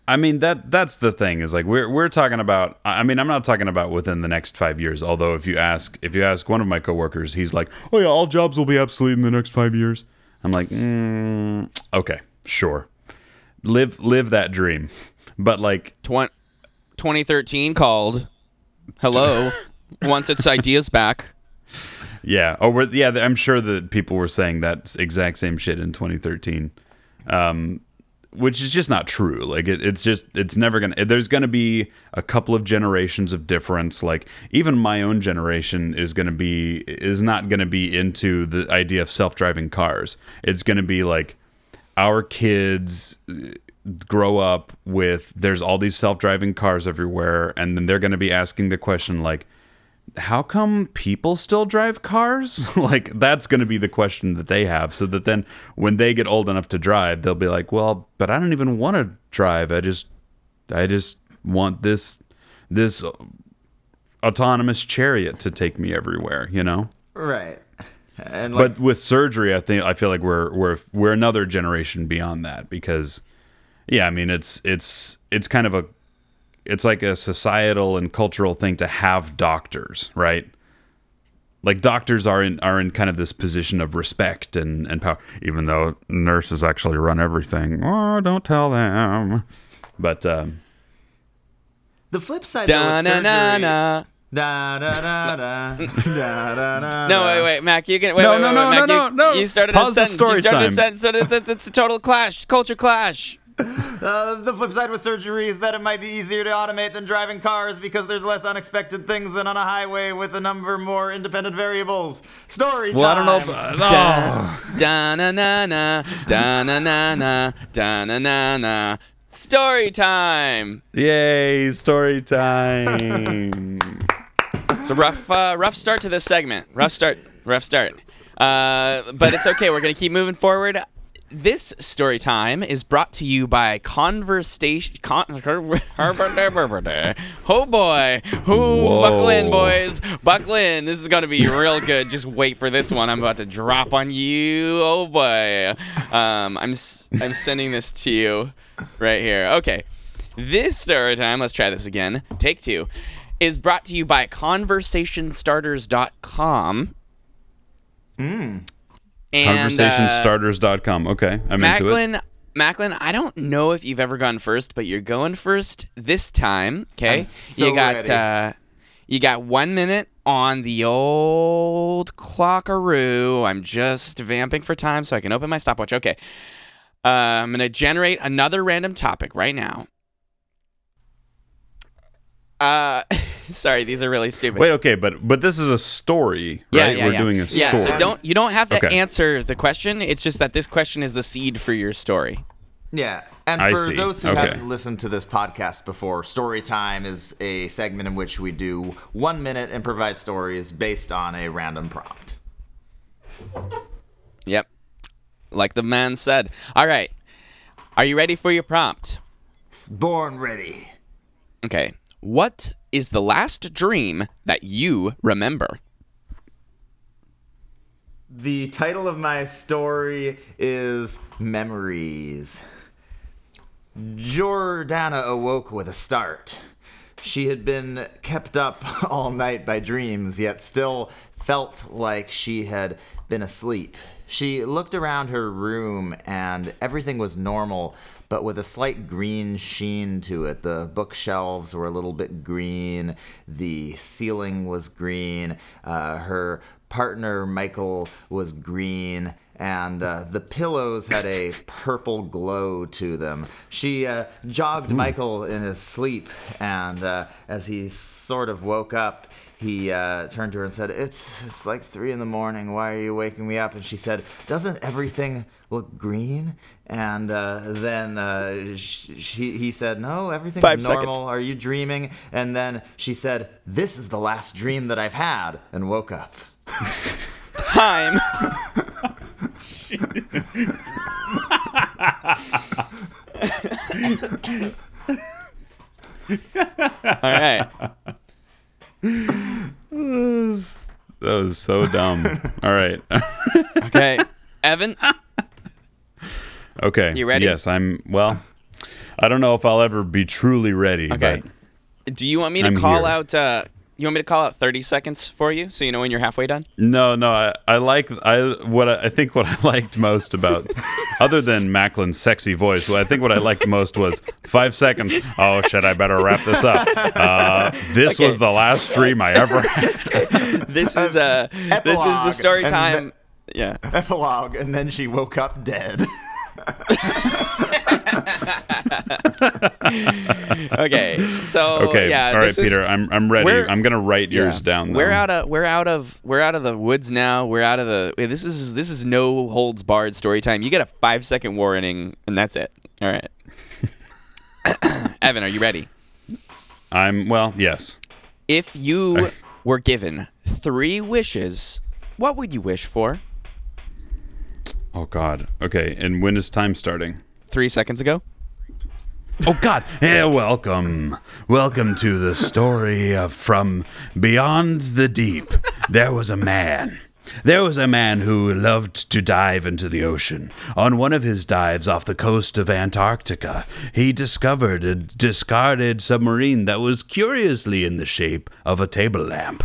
I mean that that's the thing is like we're we're talking about I mean I'm not talking about within the next 5 years although if you ask if you ask one of my coworkers he's like oh yeah all jobs will be obsolete in the next 5 years I'm like mm, okay sure live live that dream but like Twen- 2013 called. Hello. Once its ideas back. yeah oh yeah I'm sure that people were saying that exact same shit in 2013 um which is just not true. Like it, it's just it's never gonna there's gonna be a couple of generations of difference. Like even my own generation is gonna be is not gonna be into the idea of self-driving cars. It's gonna be like our kids uh, grow up with there's all these self-driving cars everywhere and then they're to be asking the question like how come people still drive cars? like that's going to be the question that they have so that then when they get old enough to drive, they'll be like, "Well, but I don't even want to drive. I just I just want this this autonomous chariot to take me everywhere, you know?" right. And like, But with surgery, I think I feel like we're we're we're another generation beyond that because yeah, I mean it's it's it's kind of a it's like a societal and cultural thing to have doctors, right? Like doctors are in are in kind of this position of respect and and power, even though nurses actually run everything. Oh, don't tell them. But um, the flip side Da with na surgery, na na. Da da da da da da da. No, wait, wait, Mac. You can wait, No, wait, no, wait, no, wait, Mac, no, you, no, no. You started Pause a the sentence. story you started time. a sentence. It's, it's, it's a total clash, culture clash. Uh, the flip side with surgery is that it might be easier to automate than driving cars because there's less unexpected things than on a highway with a number more independent variables. Story time. well, I don't know. If, uh, oh. Da na na na. Da na na na. Da na na na. Story time. Yay, story time. It's a rough, uh, rough start to this segment. Rough start. Rough start. Uh, but it's okay. We're gonna keep moving forward. This story time is brought to you by Conversation. Con- oh boy! Who buckle in, boys? Buckle in. This is gonna be real good. Just wait for this one. I'm about to drop on you. Oh boy! Um, I'm s- I'm sending this to you right here. Okay. This story time. Let's try this again. Take two. Is brought to you by ConversationStarters.com. Mm. And, uh, Conversationstarters.com. Okay, I'm into it. Macklin, Macklin, I don't know if you've ever gone first, but you're going first this time. Okay, I'm so you got ready. uh, you got one minute on the old clockaroo. I'm just vamping for time so I can open my stopwatch. Okay, uh, I'm gonna generate another random topic right now. Uh, sorry, these are really stupid. Wait, okay, but but this is a story, right? Yeah, yeah, We're yeah. doing a story. yeah. So don't you don't have to Okay. answer the question. It's just that this question is the seed for your story. Yeah. And I for see. those who Okay. haven't listened to this podcast before, Story Time is a segment in which we do one minute improvised stories based on a random prompt. Yep. Like the man said. All right. Are you ready for your prompt? Born ready. Okay. What is the last dream that you remember? The title of my story is Memories. Jordana awoke with a start. She had been kept up all night by dreams, yet still felt like she had been asleep. She looked around her room and everything was normal, but with a slight green sheen to it. The bookshelves were a little bit green, the ceiling was green, uh, her partner, Michael, was green and uh, the pillows had a purple glow to them. She uh, jogged Michael in his sleep, and uh, as he sort of woke up, he uh, turned to her and said, "It's it's like three in the morning. Why are you waking me up?" And she said, "Doesn't everything look green?" And uh, then uh, sh- she, he said, "No, everything's Five normal. seconds. Are you dreaming?" And then she said, "This is the last dream that I've had," and woke up. Time. All right. That was so dumb. All right. Okay. Evan, okay. You ready? Yes, I'm. Well, I don't know if I'll ever be truly ready. Okay. But do you want me to I'm call here. out? Uh, you want me to call out 30 seconds for you so you know when you're halfway done? no, no. I, I like. I what I, I think what I liked most about, other than Macklin's sexy voice, what I think what I liked most was five seconds. Oh shit! I better wrap this up. Uh, this was the last stream I ever had. This is uh, this is the story and time. Yeah. Epilogue, and then she woke up dead. Okay. So Okay. yeah. All right, this is- Peter. I'm I'm ready. I'm gonna write yours Yeah. down. We're out of we're out of we're out of the woods now. We're out of the this is this is no holds barred story time. You get a five second warning and that's it. All right. Evan, are you ready? I'm well. Yes. If you I- were given three wishes, what would you wish for? Oh God. Okay. And when is time starting? Three seconds ago. Oh God! Yeah, welcome, welcome to the story of from beyond the deep. There was a man. There was a man who loved to dive into the ocean. On one of his dives off the coast of Antarctica, he discovered a discarded submarine that was curiously in the shape of a table lamp.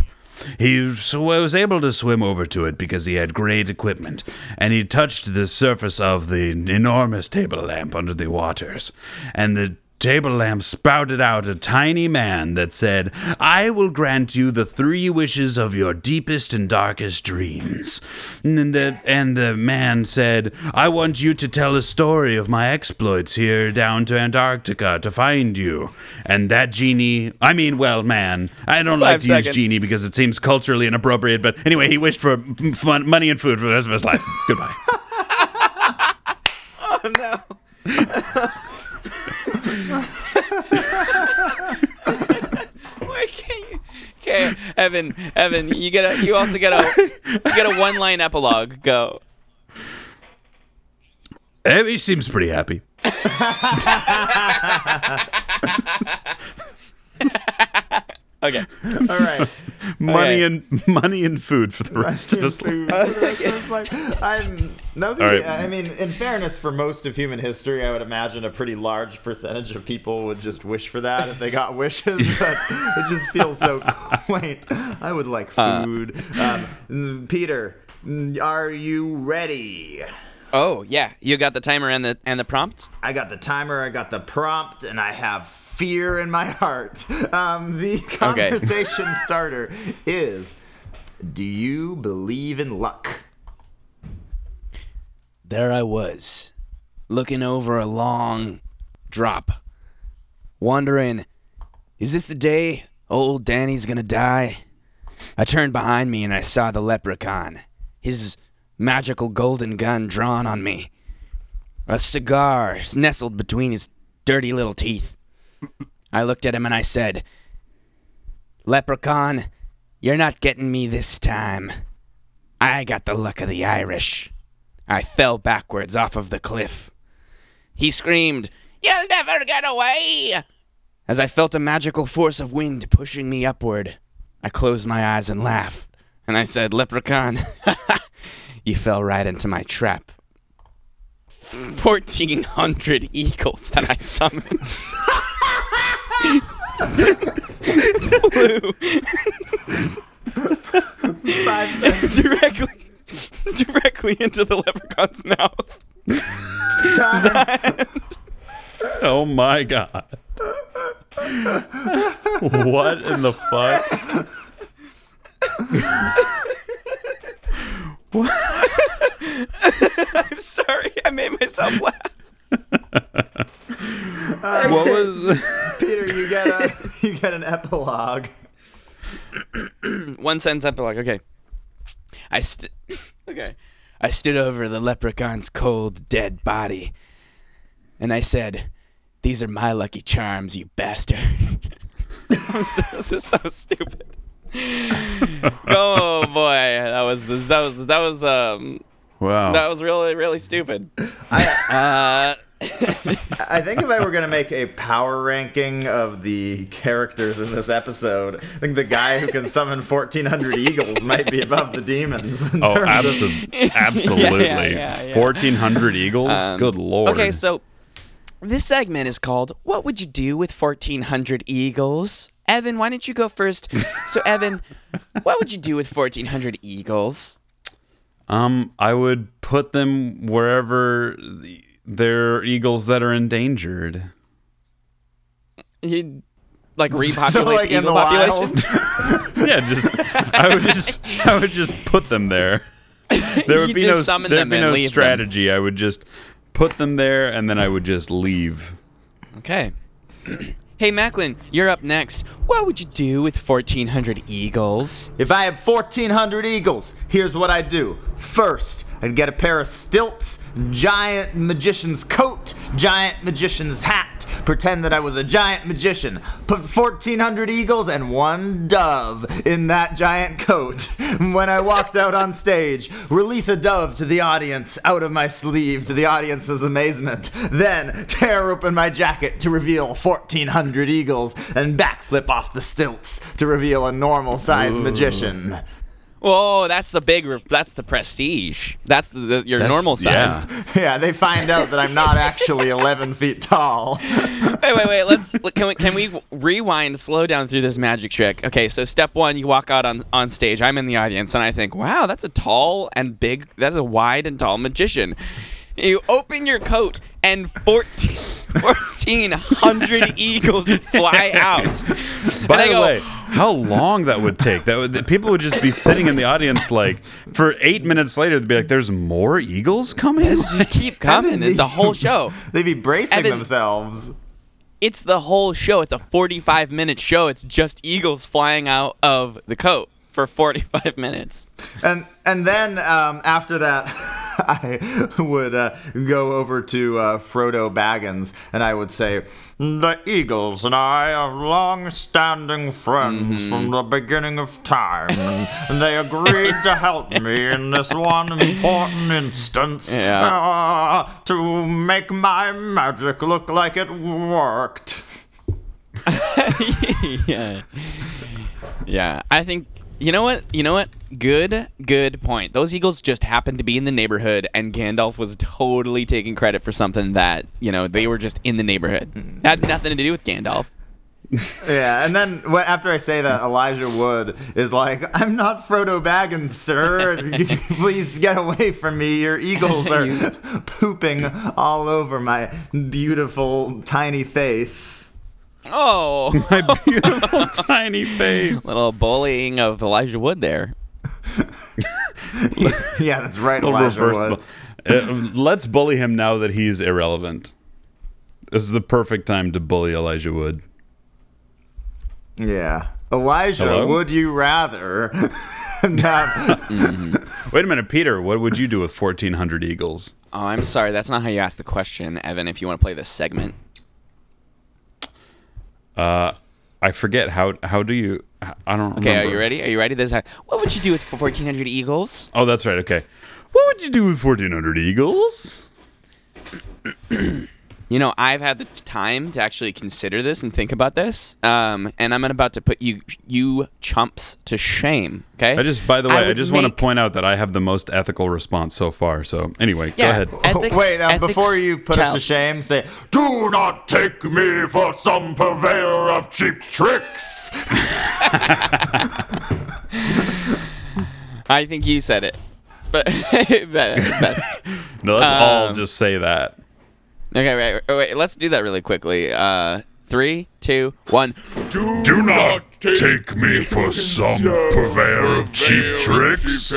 He was able to swim over to it because he had great equipment, and he touched the surface of the enormous table lamp under the waters. And the table lamp sprouted out a tiny man that said, I will grant you the three wishes of your deepest and darkest dreams. And the, and the man said, I want you to tell a story of my exploits here down to Antarctica to find you. And that genie, I mean, well, man, I don't like Five to use genie because it seems culturally inappropriate, but anyway, he wished for fun, money and food for the rest of his life. Goodbye. Oh no. Why can't you? Okay, Evan. Evan, you get a. You also get a. You get a one-line epilogue. Go. He seems pretty happy. Okay. All right. Money Okay. and money and food for the rest of his life. Food the rest life. I'm nobody. All right. I mean, in fairness, for most of human history, I would imagine a pretty large percentage of people would just wish for that if they got wishes. But it just feels so quaint. I would like food. um, Peter, are you ready? Oh yeah, you got the timer and the and the prompt. I got the timer, I got the prompt, and I have fear in my heart. Um, the conversation starter is Do you believe in luck? There I was, looking over a long drop, wondering, is this the day old Danny's gonna die? I turned behind me and I saw the leprechaun, his magical golden gun drawn on me. A cigar nestled between his dirty little teeth. I looked at him and I said, Leprechaun, you're not getting me this time. I got the luck of the Irish. I fell backwards off of the cliff. He screamed, You'll never get away! As I felt a magical force of wind pushing me upward, I closed my eyes and laughed, and I said, Leprechaun, you fell right into my trap. 1,400 eagles that I summoned flew directly, directly into the leprechaun's mouth. That- Oh my god. what in the fuck? What I'm sorry, I made myself laugh. What was Peter, you get a you get an epilogue. One sentence epilogue. Okay. I st- okay. I stood over the leprechaun's cold, dead body, and I said, "These are my lucky charms, you bastard." So, this is so stupid. oh boy, that was this, that was that was um Wow. that was really really stupid. I Uh, I think if I were gonna make a power ranking of the characters in this episode, I think the guy who can summon 1,400 eagles might be above the demons. Oh, abso- absolutely. yeah, yeah, yeah. 1,400 eagles? Um, Good lord. Okay, so this segment is called "What Would You Do with 1,400 Eagles?" Evan, why don't you go first? so, Evan, what would you do with 1,400 eagles? Um, I would put them wherever the, there are eagles that are endangered. You like repopulate like, the in eagle the populations? Yeah, just I would just I would just put them there. There would You be just no summon there'd them be no leave them. strategy. I would just put them there and then I would just leave. okay. hey, Macklin, you're up next. What would you do with 1,400 eagles? If I had 1,400 eagles, here's what I'd do. First, I'd get a pair of stilts, giant magician's coat, giant magician's hat, pretend that I was a giant magician, put 1,400 eagles and one dove in that giant coat. When I walked out on stage, release a dove to the audience out of my sleeve to the audience's amazement. Then tear open my jacket to reveal 1,400 eagles and backflip off the stilts to reveal a normal sized magician. Whoa, that's the big. That's the prestige. That's the, the your That's- normal yeah. sized. Yeah, they find out that I'm not actually 11 feet tall. wait, wait, wait. Let's can we, can we rewind, slow down through this magic trick? Okay, so step one, you walk out on on stage. I'm in the audience, and I think, wow, that's a tall and big. That's a wide and tall magician. You open your coat, and 14, 1,400 eagles fly out. By and they the go, way, how long that would take? That would people would just be sitting in the audience like for eight minutes later. They'd be like, "There's more eagles coming." just keep coming. It's a whole show. They'd be bracing Evan- themselves. It's the whole show. It's a 45 minute show. It's just eagles flying out of the coat for 45 minutes. And and then um, after that, I would uh, go over to uh, Frodo Baggins and I would say, "The Eagles and I are long-standing friends Mm-hmm. from the beginning of time, and they agreed to help me in this one important instance Yeah. uh, to make my magic look like it worked." yeah. Yeah. I think you know what? You know what? Good, good point. Those eagles just happened to be in the neighborhood, and Gandalf was totally taking credit for something that you know they were just in the neighborhood. Had nothing to do with Gandalf. Yeah, and then when, after I say that, Elijah Wood is like, "I'm not Frodo Baggins, sir. Please get away from me. Your eagles are pooping all over my beautiful tiny face." Oh, My beautiful tiny face. little bullying of Elijah Wood there. Yeah, that's right, Elijah reverse Wood. bu- Uh, let's bully him now that he's irrelevant. This is the perfect time to bully Elijah Wood. Yeah, Elijah, Hello? would you rather? not, Wait a minute, Peter. What would you do with 1,400 eagles? Oh, I'm sorry. That's not how you asked the question, Evan. If you want to play this segment. Uh, I forget how. How do you? I don't. Okay, are you ready? Are you ready? This. What would you do with 1,400 eagles? Oh, that's right. Okay. What would you do with 1,400 eagles? You know, I've had the time to actually consider this and think about this, um, and I'm about to put you you chumps to shame. Okay. I just, by the way, I, would just want to point out that I have the most ethical response so far. So anyway, go ahead. Ethics, Wait, um, ethics before you put us to shame, say, Do not take me for some purveyor of cheap tricks. I think you said it, but be- best. No, let's all Um, just say that. Okay, wait, wait, wait, let's do that really quickly. Uh, three, two, one. Do not take me for some purveyor of cheap tricks.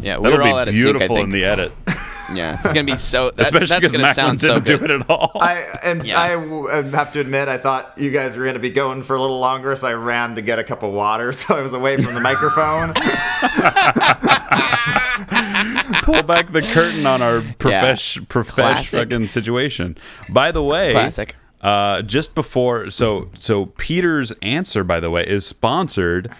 Yeah, we That'll were all out be of sync. I beautiful think. in the edit, yeah, it's gonna be so. That, especially that's because gonna Macklin sound so didn't do good. it at all. I and Yeah. I w- I have to admit, I thought you guys were going to be going for a little longer, so I ran to get a cup of water, so I was away from the microphone. Pull back the curtain on our profesh profesh Classic. fucking situation. By the way, Classic. Uh, just before, so so Peter's answer, by the way, is sponsored.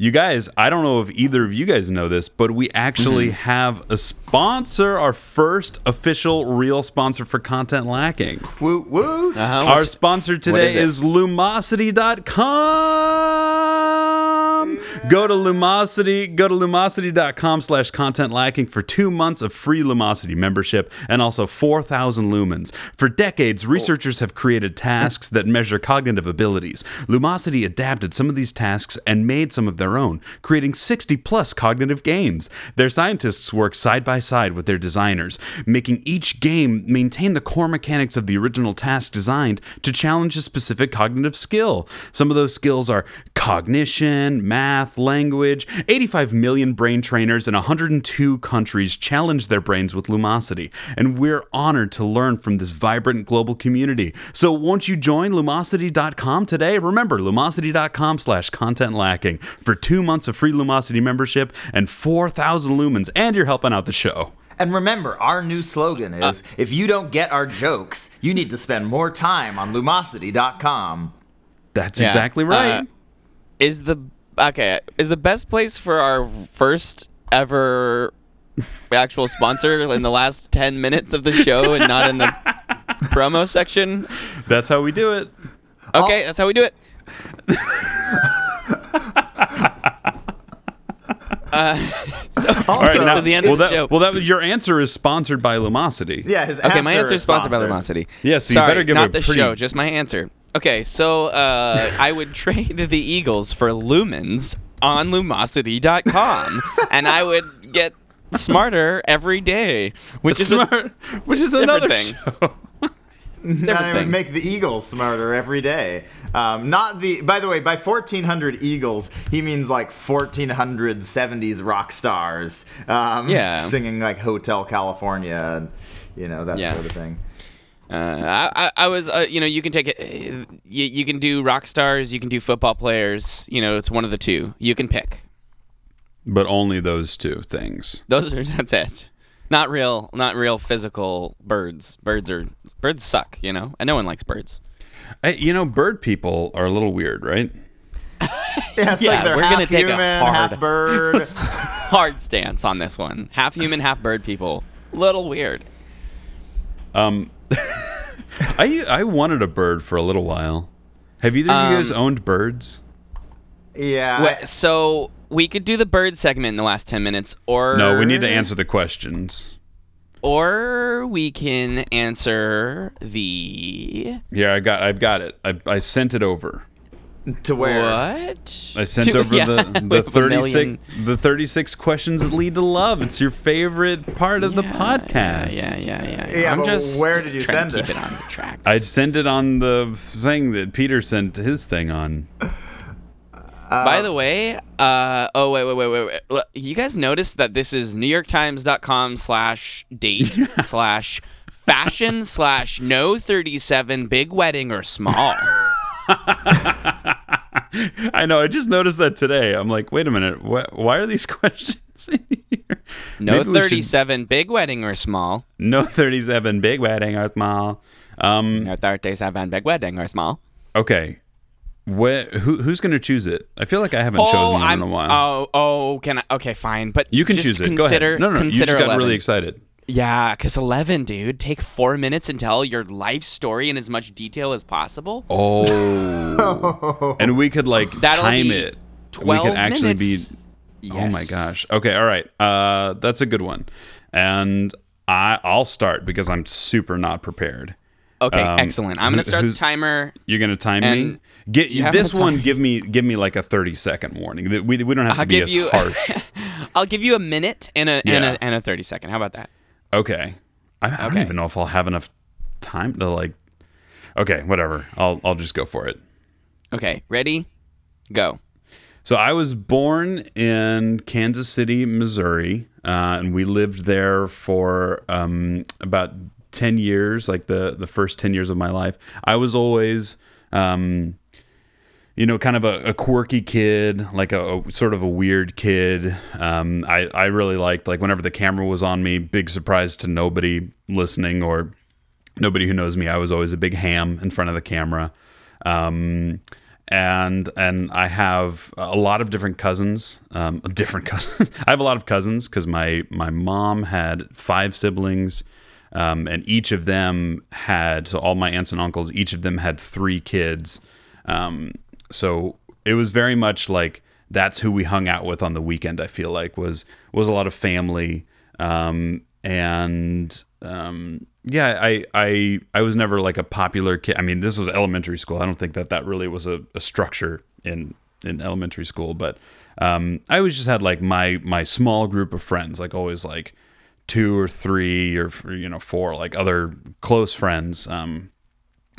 You guys, I don't know if either of you guys know this, but we actually Mm-hmm. have a sponsor, our first official real sponsor for Content Lacking. woo woo. Uh-huh, Our sponsor today is is, Lumosity.com. Go to Lumosity, go to Lumosity.com slash content lacking for two months of free Lumosity membership and also 4,000 lumens. For decades, researchers have created tasks that measure cognitive abilities. Lumosity adapted some of these tasks and made some of their own, creating 60 plus cognitive games. Their scientists work side by side with their designers, making each game maintain the core mechanics of the original task designed to challenge a specific cognitive skill. Some of those skills are cognition, math, language. 85 million brain trainers in 102 countries challenge their brains with Lumosity, and we're honored to learn from this vibrant global community. So won't you join Lumosity.com today? Remember, Lumosity.com slash content lacking for two months of free Lumosity membership and 4,000 lumens, and you're helping out the show. And remember, our new slogan is if you don't get our jokes, you need to spend more time on lumosity.com. That's Yeah. exactly right. Uh, is the okay? Is the best place for our first ever actual sponsor in the last ten minutes of the show and not in the promo section? That's how we do it. Okay, that's how we do it. uh, so Also, All right, now, to the end well, of the that, show. well, that was your answer is sponsored by Lumosity. yeah, his Okay, my answer is is sponsored by Lumosity. Yeah, so you Sorry, better give not a the pretty- show, just my answer. Okay, so uh, I would trade the Eagles for lumens on lumosity.com, and I would get smarter every day, which is a which is another thing. show. And different I would make the Eagles smarter every day. Um, not the. By the way, by 1400 Eagles, he means like 1470s rock stars. Um, Yeah. Singing like Hotel California and, you know, that Yeah. sort of thing. Uh, I, I, I was, uh, you know, you can take it. uh, You, you can do rock stars, you can do football players. You know, it's one of the two. You can pick. But only those two things. Those are that's it. Not real, not real physical birds. Birds are birds suck, you know, and no one likes birds. Hey, you know, bird people are a little weird, right? Yeah, it's Yeah, like they're we're half gonna take a human, hard- half bird. Hard stance on this one. Half human, half bird people. Little weird. Um, I I wanted a bird for a little while. Have either of you guys Um, owned birds? yeah. Wha- so we could do the bird segment in the last ten minutes, or No, we need to answer the questions. or we can answer the Yeah, I got I've got it. I, I sent it over. To where? what? I sent To- over yeah, the we the have a 36 million- the 36 questions that lead to love. It's your favorite part of the podcast. Yeah, yeah, yeah. yeah. Yeah, I'm but just where did you send keep it? it on the tracks. I sent it on the thing that Peter sent his thing on. By the way, uh, oh wait, wait, wait, wait, wait. You guys noticed that this is NewYorkTimes.com slash date slash fashion slash no thirty seven big wedding or small. I know. I just noticed that today. I'm like, wait a minute. Wh- why are these questions in here? No Maybe we should- big wedding or small. No 37 big wedding or small. Um, No thirty seven big wedding or small. okay. Where, who, who's going to choose it? I feel like I haven't Oh, chosen one I'm. in a while. Oh, oh, can I? Okay, fine. But you can choose it. Consider, Go ahead. No, no, you consider just got 11. really excited. Yeah, because 11, dude. Take four minutes and tell your life story in as much detail as possible. Oh. and we could like That'll time be it. 12 we could actually minutes. be Oh my gosh. Okay, all right. Uh that's a good one. And I I'll start because I'm super not prepared. Okay, Um, excellent. I'm gonna start the timer. You're gonna time me. Get you this one. Give me give me like a 30 second warning. We, we don't have to I'll be give as you harsh. I'll give you a minute and a, and a and a 30 second. How about that? Okay. I, I don't Okay. even know if I'll have enough time to like. Okay, whatever. I'll I'll just go for it. Okay, ready? Go. So I was born in Kansas City, Missouri, uh, and we lived there for um, about ten years, like the the first ten years of my life. I was always, um, you know, kind of a, a quirky kid, like a, a sort of a weird kid. Um, I I really liked like whenever the camera was on me. Big surprise to nobody listening or nobody who knows me. I was always a big ham in front of the camera. Um, and and I have a lot of different cousins. Um, different cousins. I have a lot of cousins because my my mom had five siblings, um, and each of them had so all my aunts and uncles. Each of them had three kids. Um, so it was very much like that's who we hung out with on the weekend. I feel like was was a lot of family. Um, and um, yeah, I, I I was never like a popular kid. I mean, this was elementary school. I don't think that that really was a, a structure in in elementary school, but um, I always just had like my my small group of friends, like always like two or three or you know four like other close friends. Um,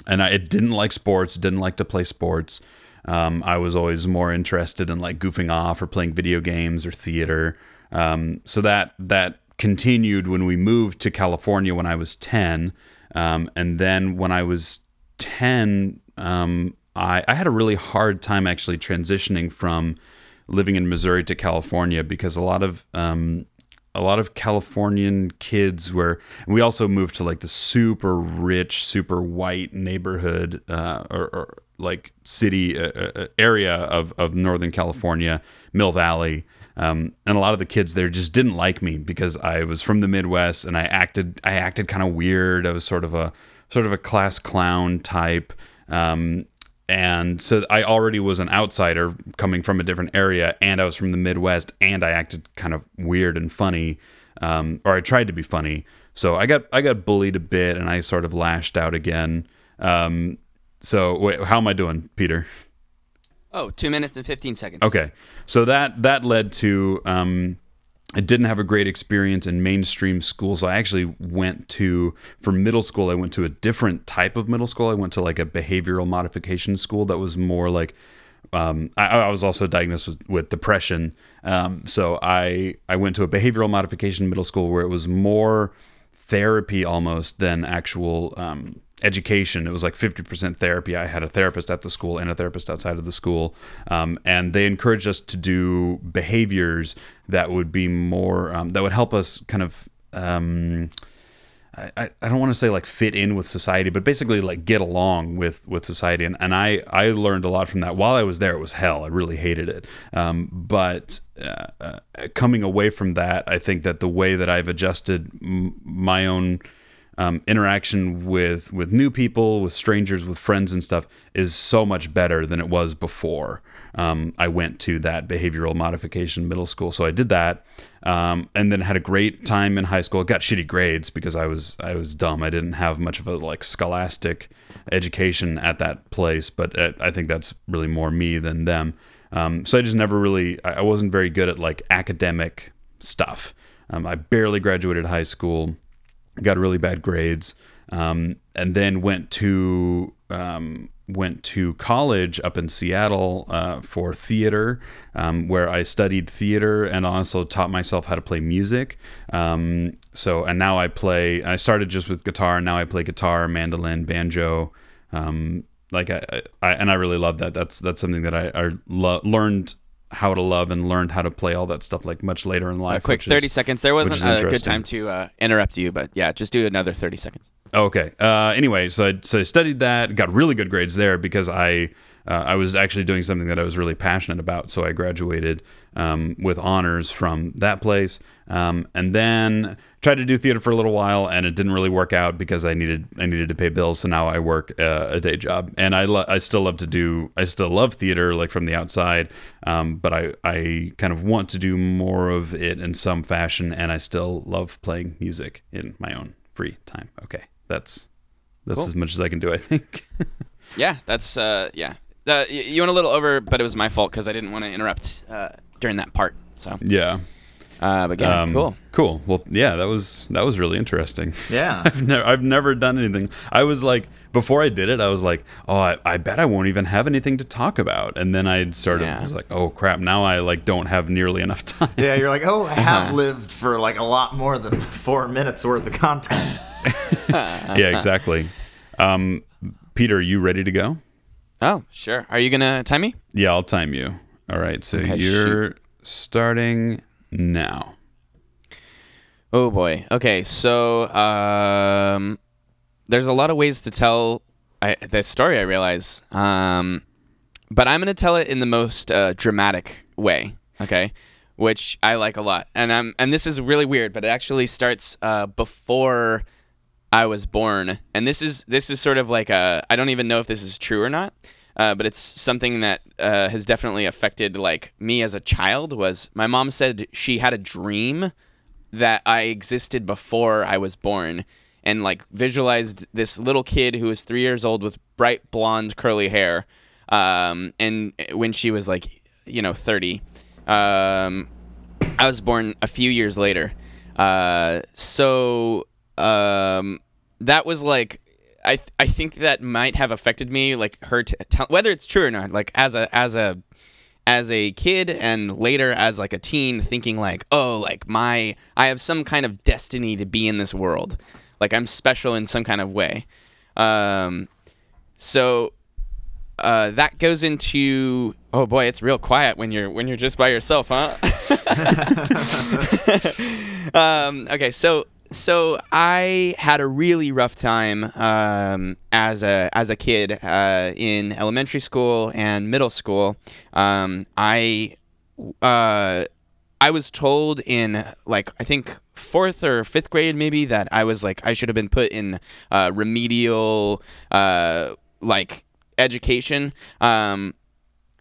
and I didn't like sports, didn't like to play sports. Um, I was always more interested in like goofing off or playing video games or theater. Um, so that that continued when we moved to California when I was ten, um, and then when I was ten, um, I, I had a really hard time actually transitioning from living in Missouri to California because a lot of um, a lot of Californian kids were. We also moved to like the super rich, super white neighborhood uh, or, or like city uh, uh, area of of Northern California, Mill Valley. Um, and a lot of the kids there just didn't like me because I was from the Midwest and I acted I acted kind of weird. I was sort of a sort of a class clown type. Um, and so I already was an outsider coming from a different area, and I was from the Midwest, and I acted kind of weird and funny, um, or I tried to be funny. So I got I got bullied a bit, and I sort of lashed out again. Um, so wait, how am I doing, Peter? Oh, two minutes and 15 seconds. Okay, so that that led to um, I didn't have a great experience in mainstream schools. I actually went to for middle school. I went to a different type of middle school. I went to like a behavioral modification school that was more like. Um, I, I was also diagnosed with, with depression, um, so I I went to a behavioral modification middle school where it was more therapy almost than actual um, education. It was like 50% therapy. I had a therapist at the school and a therapist outside of the school. Um, and they encouraged us to do behaviors that would be more, um, that would help us kind of. Um, I, I don't want to say like fit in with society, but basically like get along with with society. And, and I I learned a lot from that. While I was there, it was hell. I really hated it. Um, but uh, uh, coming away from that, I think that the way that I've adjusted m- my own um, interaction with with new people, with strangers, with friends and stuff is so much better than it was before. Um, I went to that behavioral modification middle school, so I did that, um, and then had a great time in high school. Got shitty grades because I was I was dumb. I didn't have much of a like scholastic education at that place, but uh, I think that's really more me than them. Um, so I just never really I wasn't very good at like academic stuff. Um, I barely graduated high school got really bad grades, um, and then went to um, went to college up in Seattle uh, for theater, um, where I studied theater and also taught myself how to play music. Um, so and now I play. I started just with guitar, and now I play guitar, mandolin, banjo. Um, like I, I, and I really love that. That's that's something that I, I lo- learned how to love and learned how to play all that stuff like much later in life. A quick which is- 30 seconds. There wasn't a good time to uh, interrupt you, but yeah, just do another 30 seconds. Okay. Uh, anyway, so I, so I studied that, got really good grades there because I uh, I was actually doing something that I was really passionate about. So I graduated um, with honors from that place, um, and then tried to do theater for a little while, and it didn't really work out because I needed I needed to pay bills. So now I work uh, a day job, and I lo- I still love to do I still love theater like from the outside, um, but I I kind of want to do more of it in some fashion, and I still love playing music in my own free time. Okay, that's that's Cool. as much as I can do, I think. Yeah, that's uh, yeah. Uh, you went a little over, but it was my fault because I didn't want to interrupt uh, during that part. So, yeah. Uh, but yeah, Um, cool. Cool. Well, yeah, that was that was really interesting. Yeah. I've never I've never done anything. I was like before I did it, I was like, oh, I, I bet I won't even have anything to talk about. And then I started. Yeah. I was like, oh crap! Now I like don't have nearly enough time. Yeah, you're like, oh, I have lived for like a lot more than four minutes worth of content. yeah, exactly. Um, Peter, are you ready to go? Oh, sure. Are you gonna time me? Yeah, I'll time you. All right, so Okay, you're starting now. Oh boy. Okay, so um, there's a lot of ways to tell I, this story. I realize, um, but I'm gonna tell it in the most uh, dramatic way. Okay, which I like a lot, and I'm and this is really weird, but it actually starts uh, before I was born, and this is this is sort of like a I don't even know if this is true or not. Uh, but it's something that uh, has definitely affected like me as a child was my mom said she had a dream that I existed before I was born and like visualized this little kid who was three years old with bright blonde curly hair. Um, and when she was like, you know, 30, um, I was born a few years later. Uh, so um, that was like, I, th- I think that might have affected me, like her, t- tell whether it's true or not, like as a, as a, as a kid and later as like a teen thinking like oh like my i have some kind of destiny to be in this world. Like i'm special in some kind of way. Um so uh that goes into oh boy it's real quiet when you're when you're just by yourself huh? Um okay so so I had a really rough time um, as a as a kid uh, in elementary school and middle school. Um, I uh, I was told in like I think fourth or fifth grade maybe that I was like I should have been put in uh, remedial uh, like education. Um,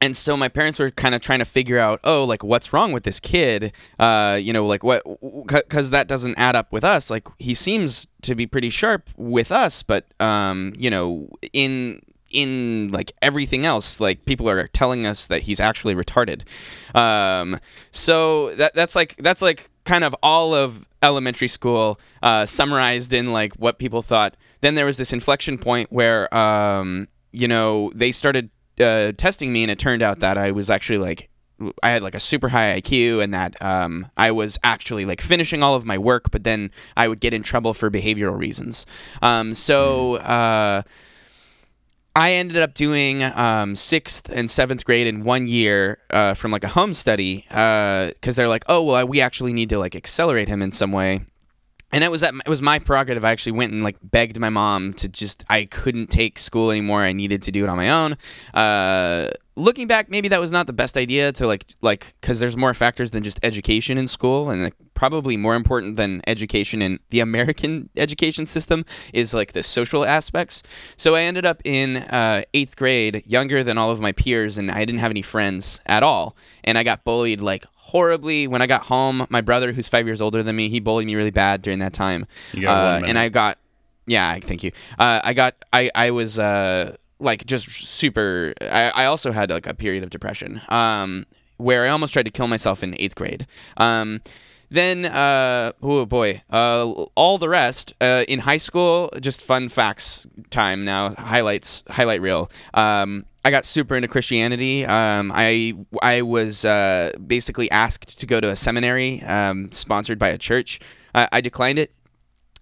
and so my parents were kind of trying to figure out oh like what's wrong with this kid? Uh you know like what because that doesn't add up with us. Like he seems to be pretty sharp with us but um you know in in like everything else like people are telling us that he's actually retarded. Um so that that's like that's like kind of all of elementary school uh summarized in like what people thought. Then there was this inflection point where um you know they started uh, testing me, and it turned out that I was actually like I had like a super high IQ, and that um, I was actually like finishing all of my work, but then I would get in trouble for behavioral reasons. Um, so. Uh, I ended up doing um, sixth and seventh grade in one year uh, from like a home study because they're like, oh well, we actually need to like accelerate him in some way and it was that it was my prerogative. I actually went and like begged my mom to just I couldn't take school anymore. I needed to do it on my own. Uh, looking back, maybe that was not the best idea to like like because there's more factors than just education in school, and like, probably more important than education in the American education system is like the social aspects. So I ended up in uh, eighth grade, younger than all of my peers, and I didn't have any friends at all, and I got bullied like horribly when I got home. My brother, who's five years older than me, he bullied me really bad during that time. Uh, and I got, yeah, thank you. Uh, I got, I, I was uh, like just super. I, I also had like a period of depression, um, where I almost tried to kill myself in eighth grade. Um, then, uh, oh boy, uh, all the rest uh, in high school, just fun facts time now. Highlights, highlight reel. Um, I got super into Christianity. Um, I I was uh, basically asked to go to a seminary um, sponsored by a church. I, I declined it.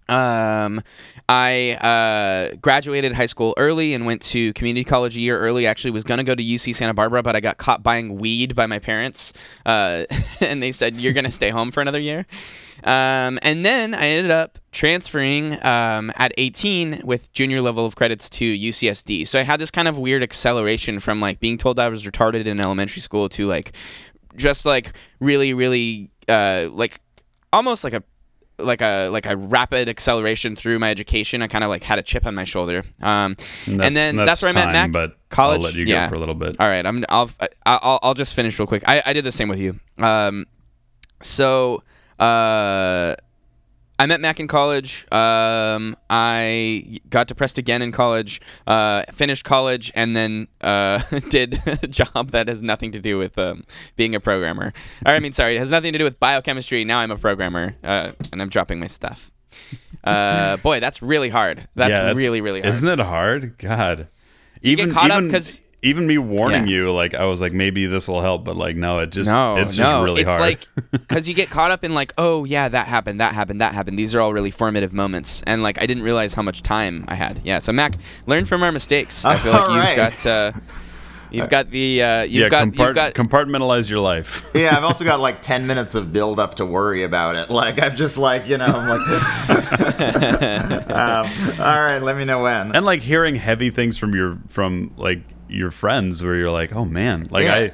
Um, I uh, graduated high school early and went to community college a year early. Actually, was gonna go to UC Santa Barbara, but I got caught buying weed by my parents, uh, and they said you're gonna stay home for another year. Um, and then I ended up transferring um, at 18 with junior level of credits to UCSD. So I had this kind of weird acceleration from like being told I was retarded in elementary school to like just like really, really uh, like almost like a like a like a rapid acceleration through my education. I kind of like had a chip on my shoulder. Um, and, that's- then that's that's, where I met time, Mac. but college. I'll let you go yeah. for a little bit. All right, I'm I'll I'll I'll just finish real quick. I, I did the same with you. Um, so uh, I met Mac in college. Um, I got depressed again in college. Uh, finished college and then uh, did a job that has nothing to do with um, being a programmer. Or I mean, sorry, it has nothing to do with biochemistry. Now I'm a programmer uh, and I'm dropping my stuff. Uh, boy, that's really hard. That's, Yeah, really really hard. Isn't it hard? God. get Even caught up even 'cause- even me warning Yeah. you, like I was like, maybe this will help, but like no, it just No, it's just no, really it's hard. like because you get caught up in like, oh yeah, that happened, that happened, that happened. These are all really formative moments, and like I didn't realize how much time I had. Yeah, so Mac, learn from our mistakes. I feel like you've right. got uh, you've got the uh, you've yeah, got compart- you've got compartmentalize your life. Yeah, I've also got like 10 minutes of build up to worry about it. Like, I've just like, you know, I'm like, um, all right, let me know when. and like hearing heavy things from your from like your friends where you're like oh man like Yeah. i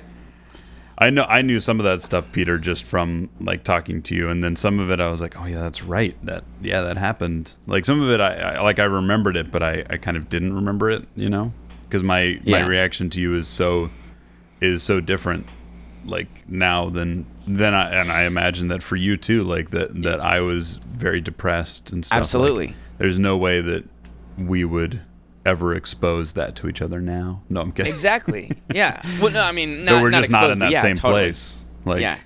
i know i knew some of that stuff peter just from like talking to you and then some of it i was like oh yeah that's right that yeah that happened like some of it i, I like i remembered it but i i kind of didn't remember it you know because my Yeah. my reaction to you is so is so different like now than than I and I imagine that for you too like that that I was very depressed and stuff like, Absolutely. there's no way that we would ever expose that to each other now. No, I'm kidding. exactly. Yeah. Well, no, I mean, not, But we're not just not in that yeah, same totally. place. Like, yeah.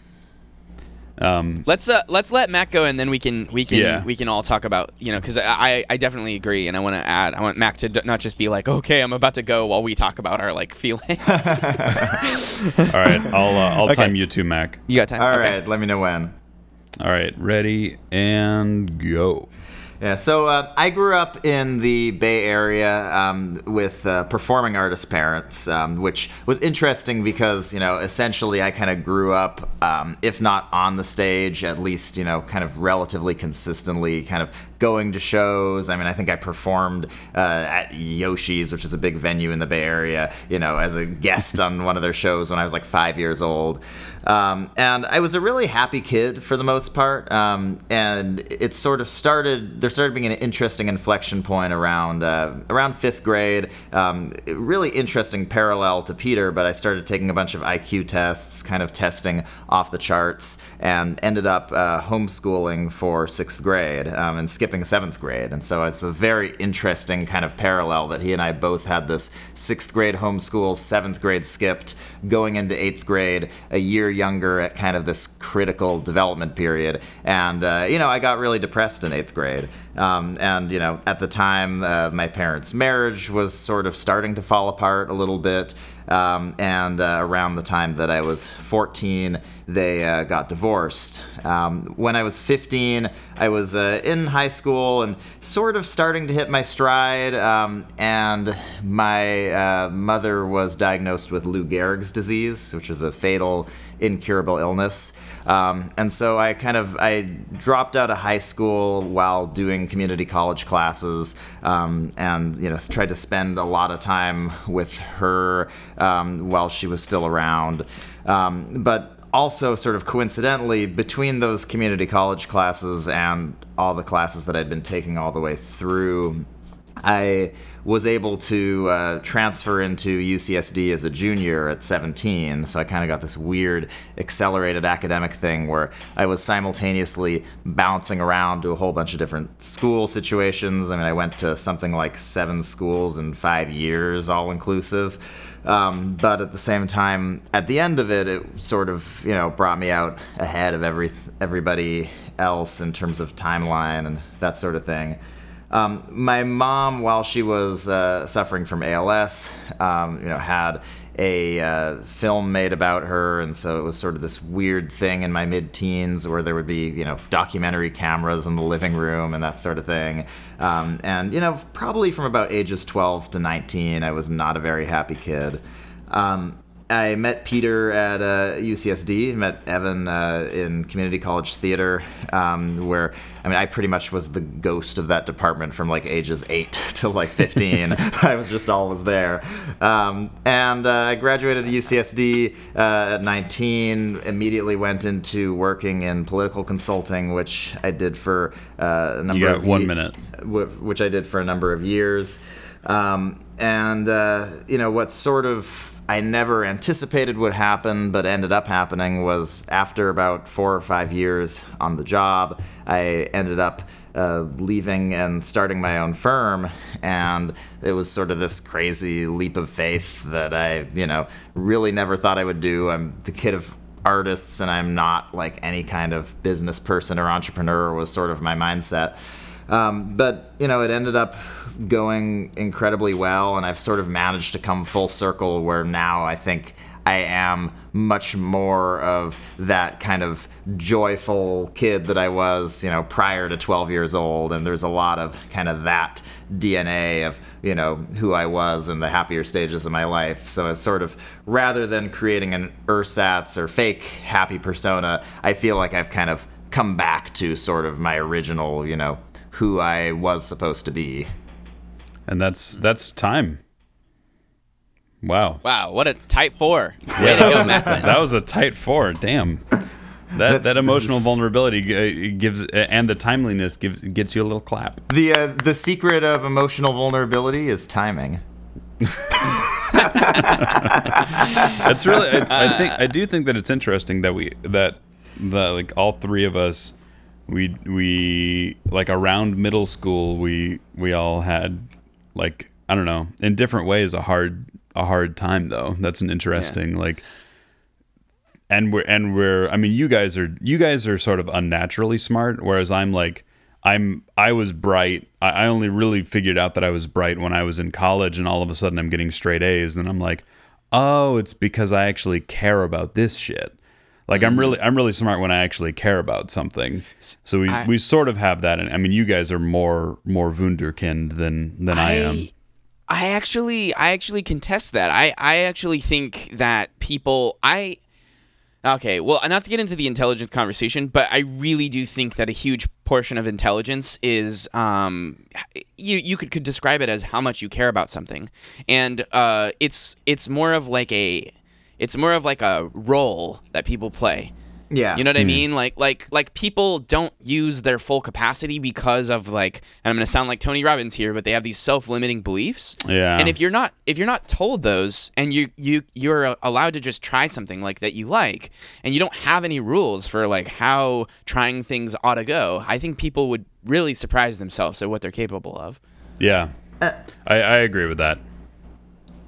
um, Let's uh let's let Mac go and then we can we can Yeah. we can all talk about you know because I I definitely agree and I want to add I want Mac to d- not just be like okay I'm about to go while we talk about our like feeling. all right, I'll uh, I'll time you too, Mac. you got time? All okay. right, let me know when. All right, ready and go. Yeah, so uh, I grew up in the Bay Area um, with uh, performing artist parents, um, which was interesting because, you know, essentially I kind of grew up, um, if not on the stage, at least, you know, kind of relatively consistently kind of going to shows. I mean, I think I performed uh, at Yoshi's, which is a big venue in the Bay Area, you know, as a guest on one of their shows when I was like five years old. Um, and I was a really happy kid for the most part. Um, and it sort of started, there started being an interesting inflection point around uh, around fifth grade. Um, really interesting parallel to Peter, but I started taking a bunch of IQ tests, kind of testing off the charts, and ended up uh, homeschooling for sixth grade um, and skipping seventh grade. And so it's a very interesting kind of parallel that he and I both had this sixth grade homeschool, seventh grade skipped, going into eighth grade, a year younger at kind of this critical development period. And, uh, you know, I got really depressed in eighth grade. Um, and, you know, at the time, uh, my parents' marriage was sort of starting to fall apart a little bit. Um, and uh, around the time that I was 14, they uh, got divorced. Um, when I was 15, I was uh, in high school and sort of starting to hit my stride. Um, and my uh, mother was diagnosed with Lou Gehrig's disease, which is a fatal, incurable illness. Um, and so I kind of I dropped out of high school while doing community college classes, um, and you know tried to spend a lot of time with her um, while she was still around. Um, but also, sort of coincidentally, between those community college classes and all the classes that I'd been taking all the way through, I was able to uh, transfer into UCSD as a junior at 17. So I kind of got this weird accelerated academic thing where I was simultaneously bouncing around to a whole bunch of different school situations. I mean, I went to something like seven schools in five years, all inclusive. Um, but at the same time, at the end of it, it sort of you know brought me out ahead of every everybody else in terms of timeline and that sort of thing. Um, my mom, while she was uh, suffering from ALS, um, you know, had a uh, film made about her, and so it was sort of this weird thing in my mid-teens where there would be, you know, documentary cameras in the living room and that sort of thing. Um, and you know, probably from about ages 12 to 19, I was not a very happy kid. Um, I met Peter at uh, UCSD. Met Evan uh, in community college theater, um, where I mean, I pretty much was the ghost of that department from like ages eight to like fifteen. I was just always there. Um, and uh, I graduated at UCSD uh, at nineteen. Immediately went into working in political consulting, which I did for uh, a number got of one ye- minute. which I did for a number of years. Um, and, uh, you know, what sort of I never anticipated would happen, but ended up happening was after about four or five years on the job, I ended up uh, leaving and starting my own firm. And it was sort of this crazy leap of faith that I, you know, really never thought I would do. I'm the kid of artists and I'm not like any kind of business person or entrepreneur was sort of my mindset. Um, but you know, it ended up going incredibly well, and I've sort of managed to come full circle where now I think I am much more of that kind of joyful kid that I was, you know, prior to 12 years old. And there's a lot of kind of that DNA of, you know, who I was in the happier stages of my life. So it's sort of rather than creating an ersatz or fake happy persona, I feel like I've kind of come back to sort of my original, you know, who I was supposed to be. And that's that's time. Wow. Wow, what a tight four. Way to go, That was a tight four. Damn. That that emotional is- vulnerability gives and the timeliness gives gets you a little clap. The uh, the secret of emotional vulnerability is timing. That's really. I, I think I do think that it's interesting that we that that like all three of us we we like around middle school we we all had like I don't know in different ways a hard a hard time though. That's an interesting like. And we're and we're I mean you guys are you guys are sort of unnaturally smart whereas I'm like I'm I was bright I, I only really figured out that I was bright when I was in college and all of a sudden I'm getting straight A's and I'm like oh it's because I actually care about this shit like I'm really I'm really smart when I actually care about something. So we I- we sort of have that and I mean you guys are more more wunderkind than than I, am. I actually I actually contest that. I I actually think that people I Okay, well, not to get into the intelligence conversation, but I really do think that a huge portion of intelligence is um, you you could, could describe it as how much you care about something, and uh, it's it's more of like a it's more of like a role that people play. Yeah. You know what I hmm. mean? Like like like people don't use their full capacity because of like and I'm going to sound like Tony Robbins here, but they have these self-limiting beliefs. Yeah. And if you're not if you're not told those and you you you're uh, allowed to just try something like that you like and you don't have any rules for like how trying things ought to go, I think people would really surprise themselves at what they're capable of. yeah uh, I, I agree with that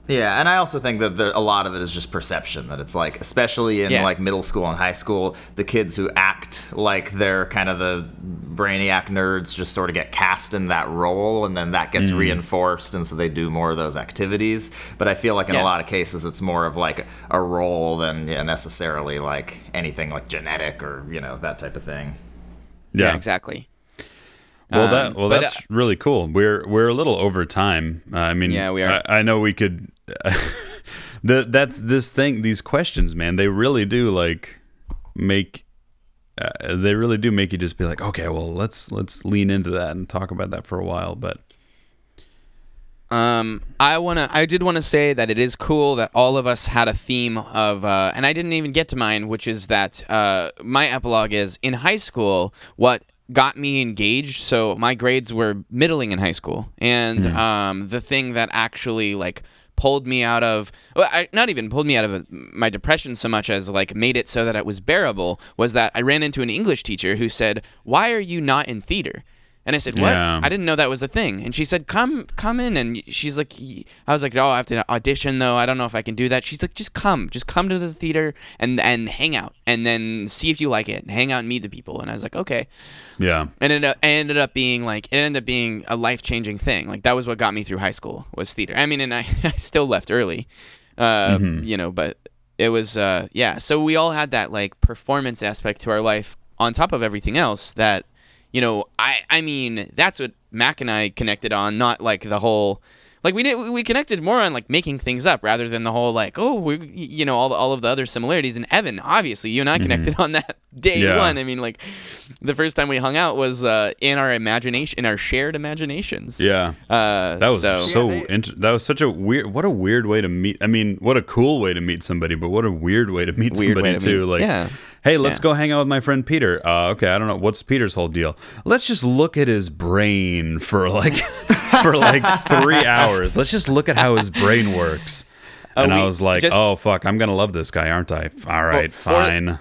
Yeah, and I also think that there, a lot of it is just perception. That it's like, especially in Yeah. like middle school and high school, the kids who act like they're kind of the brainiac nerds just sort of get cast in that role, and then that gets mm. reinforced, and so they do more of those activities. But I feel like in Yeah. a lot of cases, it's more of like a role than yeah, necessarily like anything like genetic or you know that type of thing. yeah exactly. Well, Um, that well, but, that's uh, really cool. We're we're a little over time. Uh, I mean, Yeah, we are. I, I know we could. the that's this thing. These questions, man, they really do like make. Uh, they really do make you just be like, okay, well, let's let's lean into that and talk about that for a while. But Um, I wanna. I did want to say that it is cool that all of us had a theme of, uh, and I didn't even get to mine, which is that uh, my epilogue is in high school. What got me engaged? So my grades were middling in high school, and um, the thing that actually like pulled me out of well, I, not even pulled me out of uh, my depression so much as like made it so that it was bearable was that I ran into an English teacher who said, "Why are you not in theater?" And I said, "What? Yeah. I didn't know that was a thing." And she said, "Come, come in." And she's like, y- "I was like, oh, I have to audition though. I don't know if I can do that." She's like, "Just come, just come to the theater and and hang out, and then see if you like it. Hang out and meet the people." And I was like, "Okay." yeah, And it uh, ended up being like it ended up being a life changing thing. Like that was what got me through high school was theater. I mean, and I, I still left early, uh, you know, but it was uh, yeah. So we all had that like performance aspect to our life on top of everything else that you know I I mean that's what Mac and I connected on. Not like the whole like we did we connected more on like making things up rather than the whole like oh we you know all the, all of the other similarities and Evan obviously you and I connected on that day Mm-hmm. Yeah. one I mean like the first time we hung out was uh, in our imagination in our shared imaginations Yeah. uh, That was so, so, they- int- that was such a weird what a weird way to meet I mean what a cool way to meet somebody but what a weird way to meet Weird somebody way to too meet- like yeah. Hey let's Yeah. go hang out with my friend Peter. Uh, okay I don't know. What's Peter's whole deal? Let's just look at his brain for like for like 3 hours. Let's just look at how his brain works. And I was like just- oh fuck I'm going to love this guy aren't I? All right for- fine.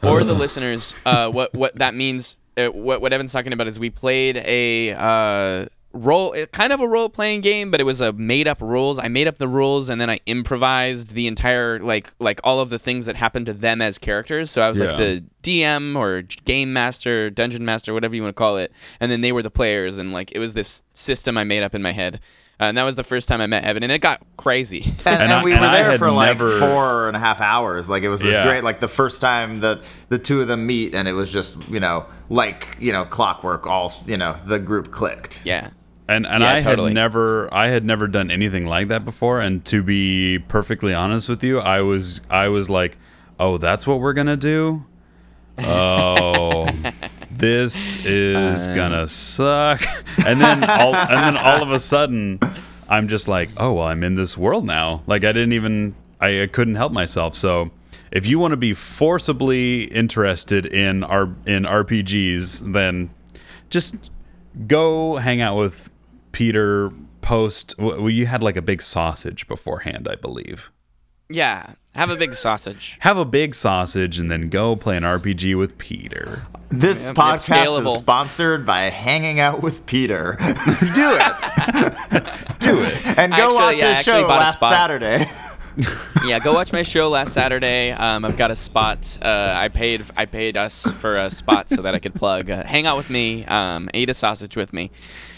for the listeners, uh, what what that means, uh, what what Evan's talking about is we played a uh, role, kind of a role playing game, but it was a made up rules. I made up the rules and then I improvised the entire like like all of the things that happened to them as characters. So I was like the DM or game master, dungeon master, whatever you want to call it, and then they were the players, and like it was this system I made up in my head. Uh, and that was the first time I met Evan, and it got crazy. And, And and I- we and were I there for like never- four and a half hours. Like it was this Yeah. great. Like the first time that the two of them meet, and it was just you know like you know clockwork. All you know the group clicked. yeah. And and Yeah, I totally. had never I had never done anything like that before. And to be perfectly honest with you, I was I was like, oh, that's what we're gonna do. Oh, this is Uh. gonna suck. And then all and then all of a sudden, I'm just like, oh well, I'm in this world now. Like I didn't even I, I couldn't help myself. So. If you want to be forcibly interested in our in RPGs, then just go hang out with Peter post. Well, you had like a big sausage beforehand, I believe. Yeah. Have a big sausage. Have a big sausage and then go play an RPG with Peter. This Yep, podcast it's is sponsored by Hanging Out with Peter. Do it Do it. and go Actually, watch yeah, his show last. Saturday. yeah, go watch my show last Saturday. Um, I've got a spot. Uh, I paid I paid us for a spot so that I could plug. Uh, hang out with me. Um, eat a sausage with me.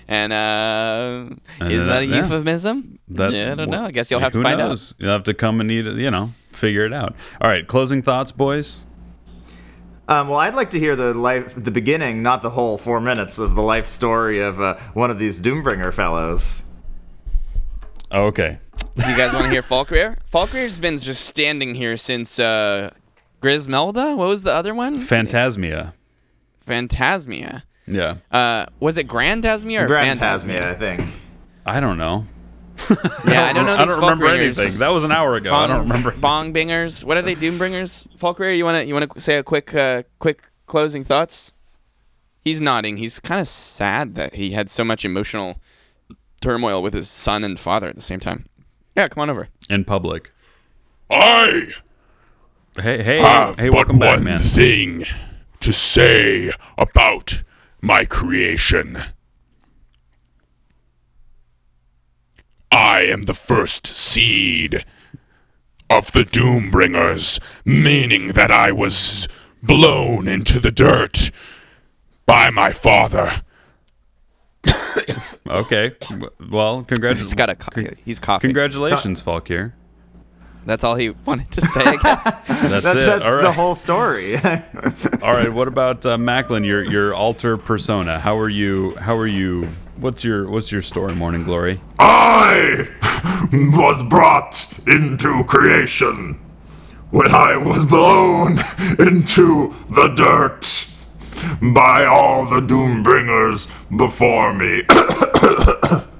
And uh, And is then that a yeah. euphemism? That- yeah, I don't know. I guess you'll have to find knows? You'll have to come and eat it, you know, figure it out. All right, closing thoughts, boys. Um, well, I'd like to hear the life, the beginning, not the whole four minutes of the life story of uh, one of these Doombringer fellows. Oh, okay. Do you guys want to hear Fjolkrir? Fjolkrir's been just standing here since uh, Grismelda. What was the other one? Phantasmia. Phantasmia. Yeah. Uh, was it Grandasmia or Phantasmia, Phantasmia? I think. I don't know. Yeah, I don't know. I don't remember Fjolkrirs. anything. That was an hour ago. I don't remember. Bong bingers. What are they? Doombringers. Fjolkrir, you wanna you wanna say a quick uh, quick closing thoughts? He's nodding. He's kind of sad that he had so much emotional turmoil with his son and father at the same time. Yeah, come on over. In public. I Hey, hey, have hey, but welcome back, one man. thing to say about my creation. I am the first seed of the Doombringers, meaning that I was blown into the dirt by my father. Okay. W- Well, He's congratulations. got a co- he's coughing. Congratulations, Fjolkrir. That's all he wanted to say. I guess. That's That, it. that's All the whole story. All right. What about uh, Macklin? Your your alter persona. How are you? How are you? What's your What's your story, Morning Glory? I was brought into creation when I was blown into the dirt by all the Doombringers before me.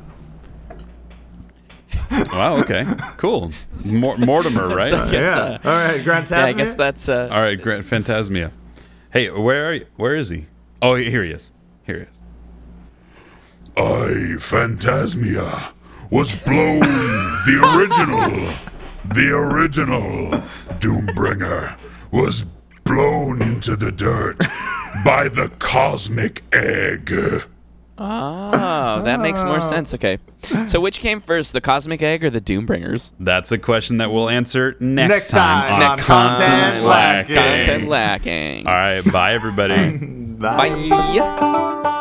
Wow. Okay. Cool. Mor- Mortimer, right? I guess, uh, All right, Grand yeah, I guess that's. Uh, All right. Grant Phantasmia. Hey, where are you? Where is he? Oh, here he is. Here he is. I, Phantasmia, was blown the original, the original Doombringer was blown into the dirt by the cosmic egg. Oh, that makes more sense. Oh. Okay. So which came first, the cosmic egg or the Doombringers? That's a question that we'll answer next, time. Next time on on Content Lacking. Content lacking. All right. Bye, everybody. Bye. Bye.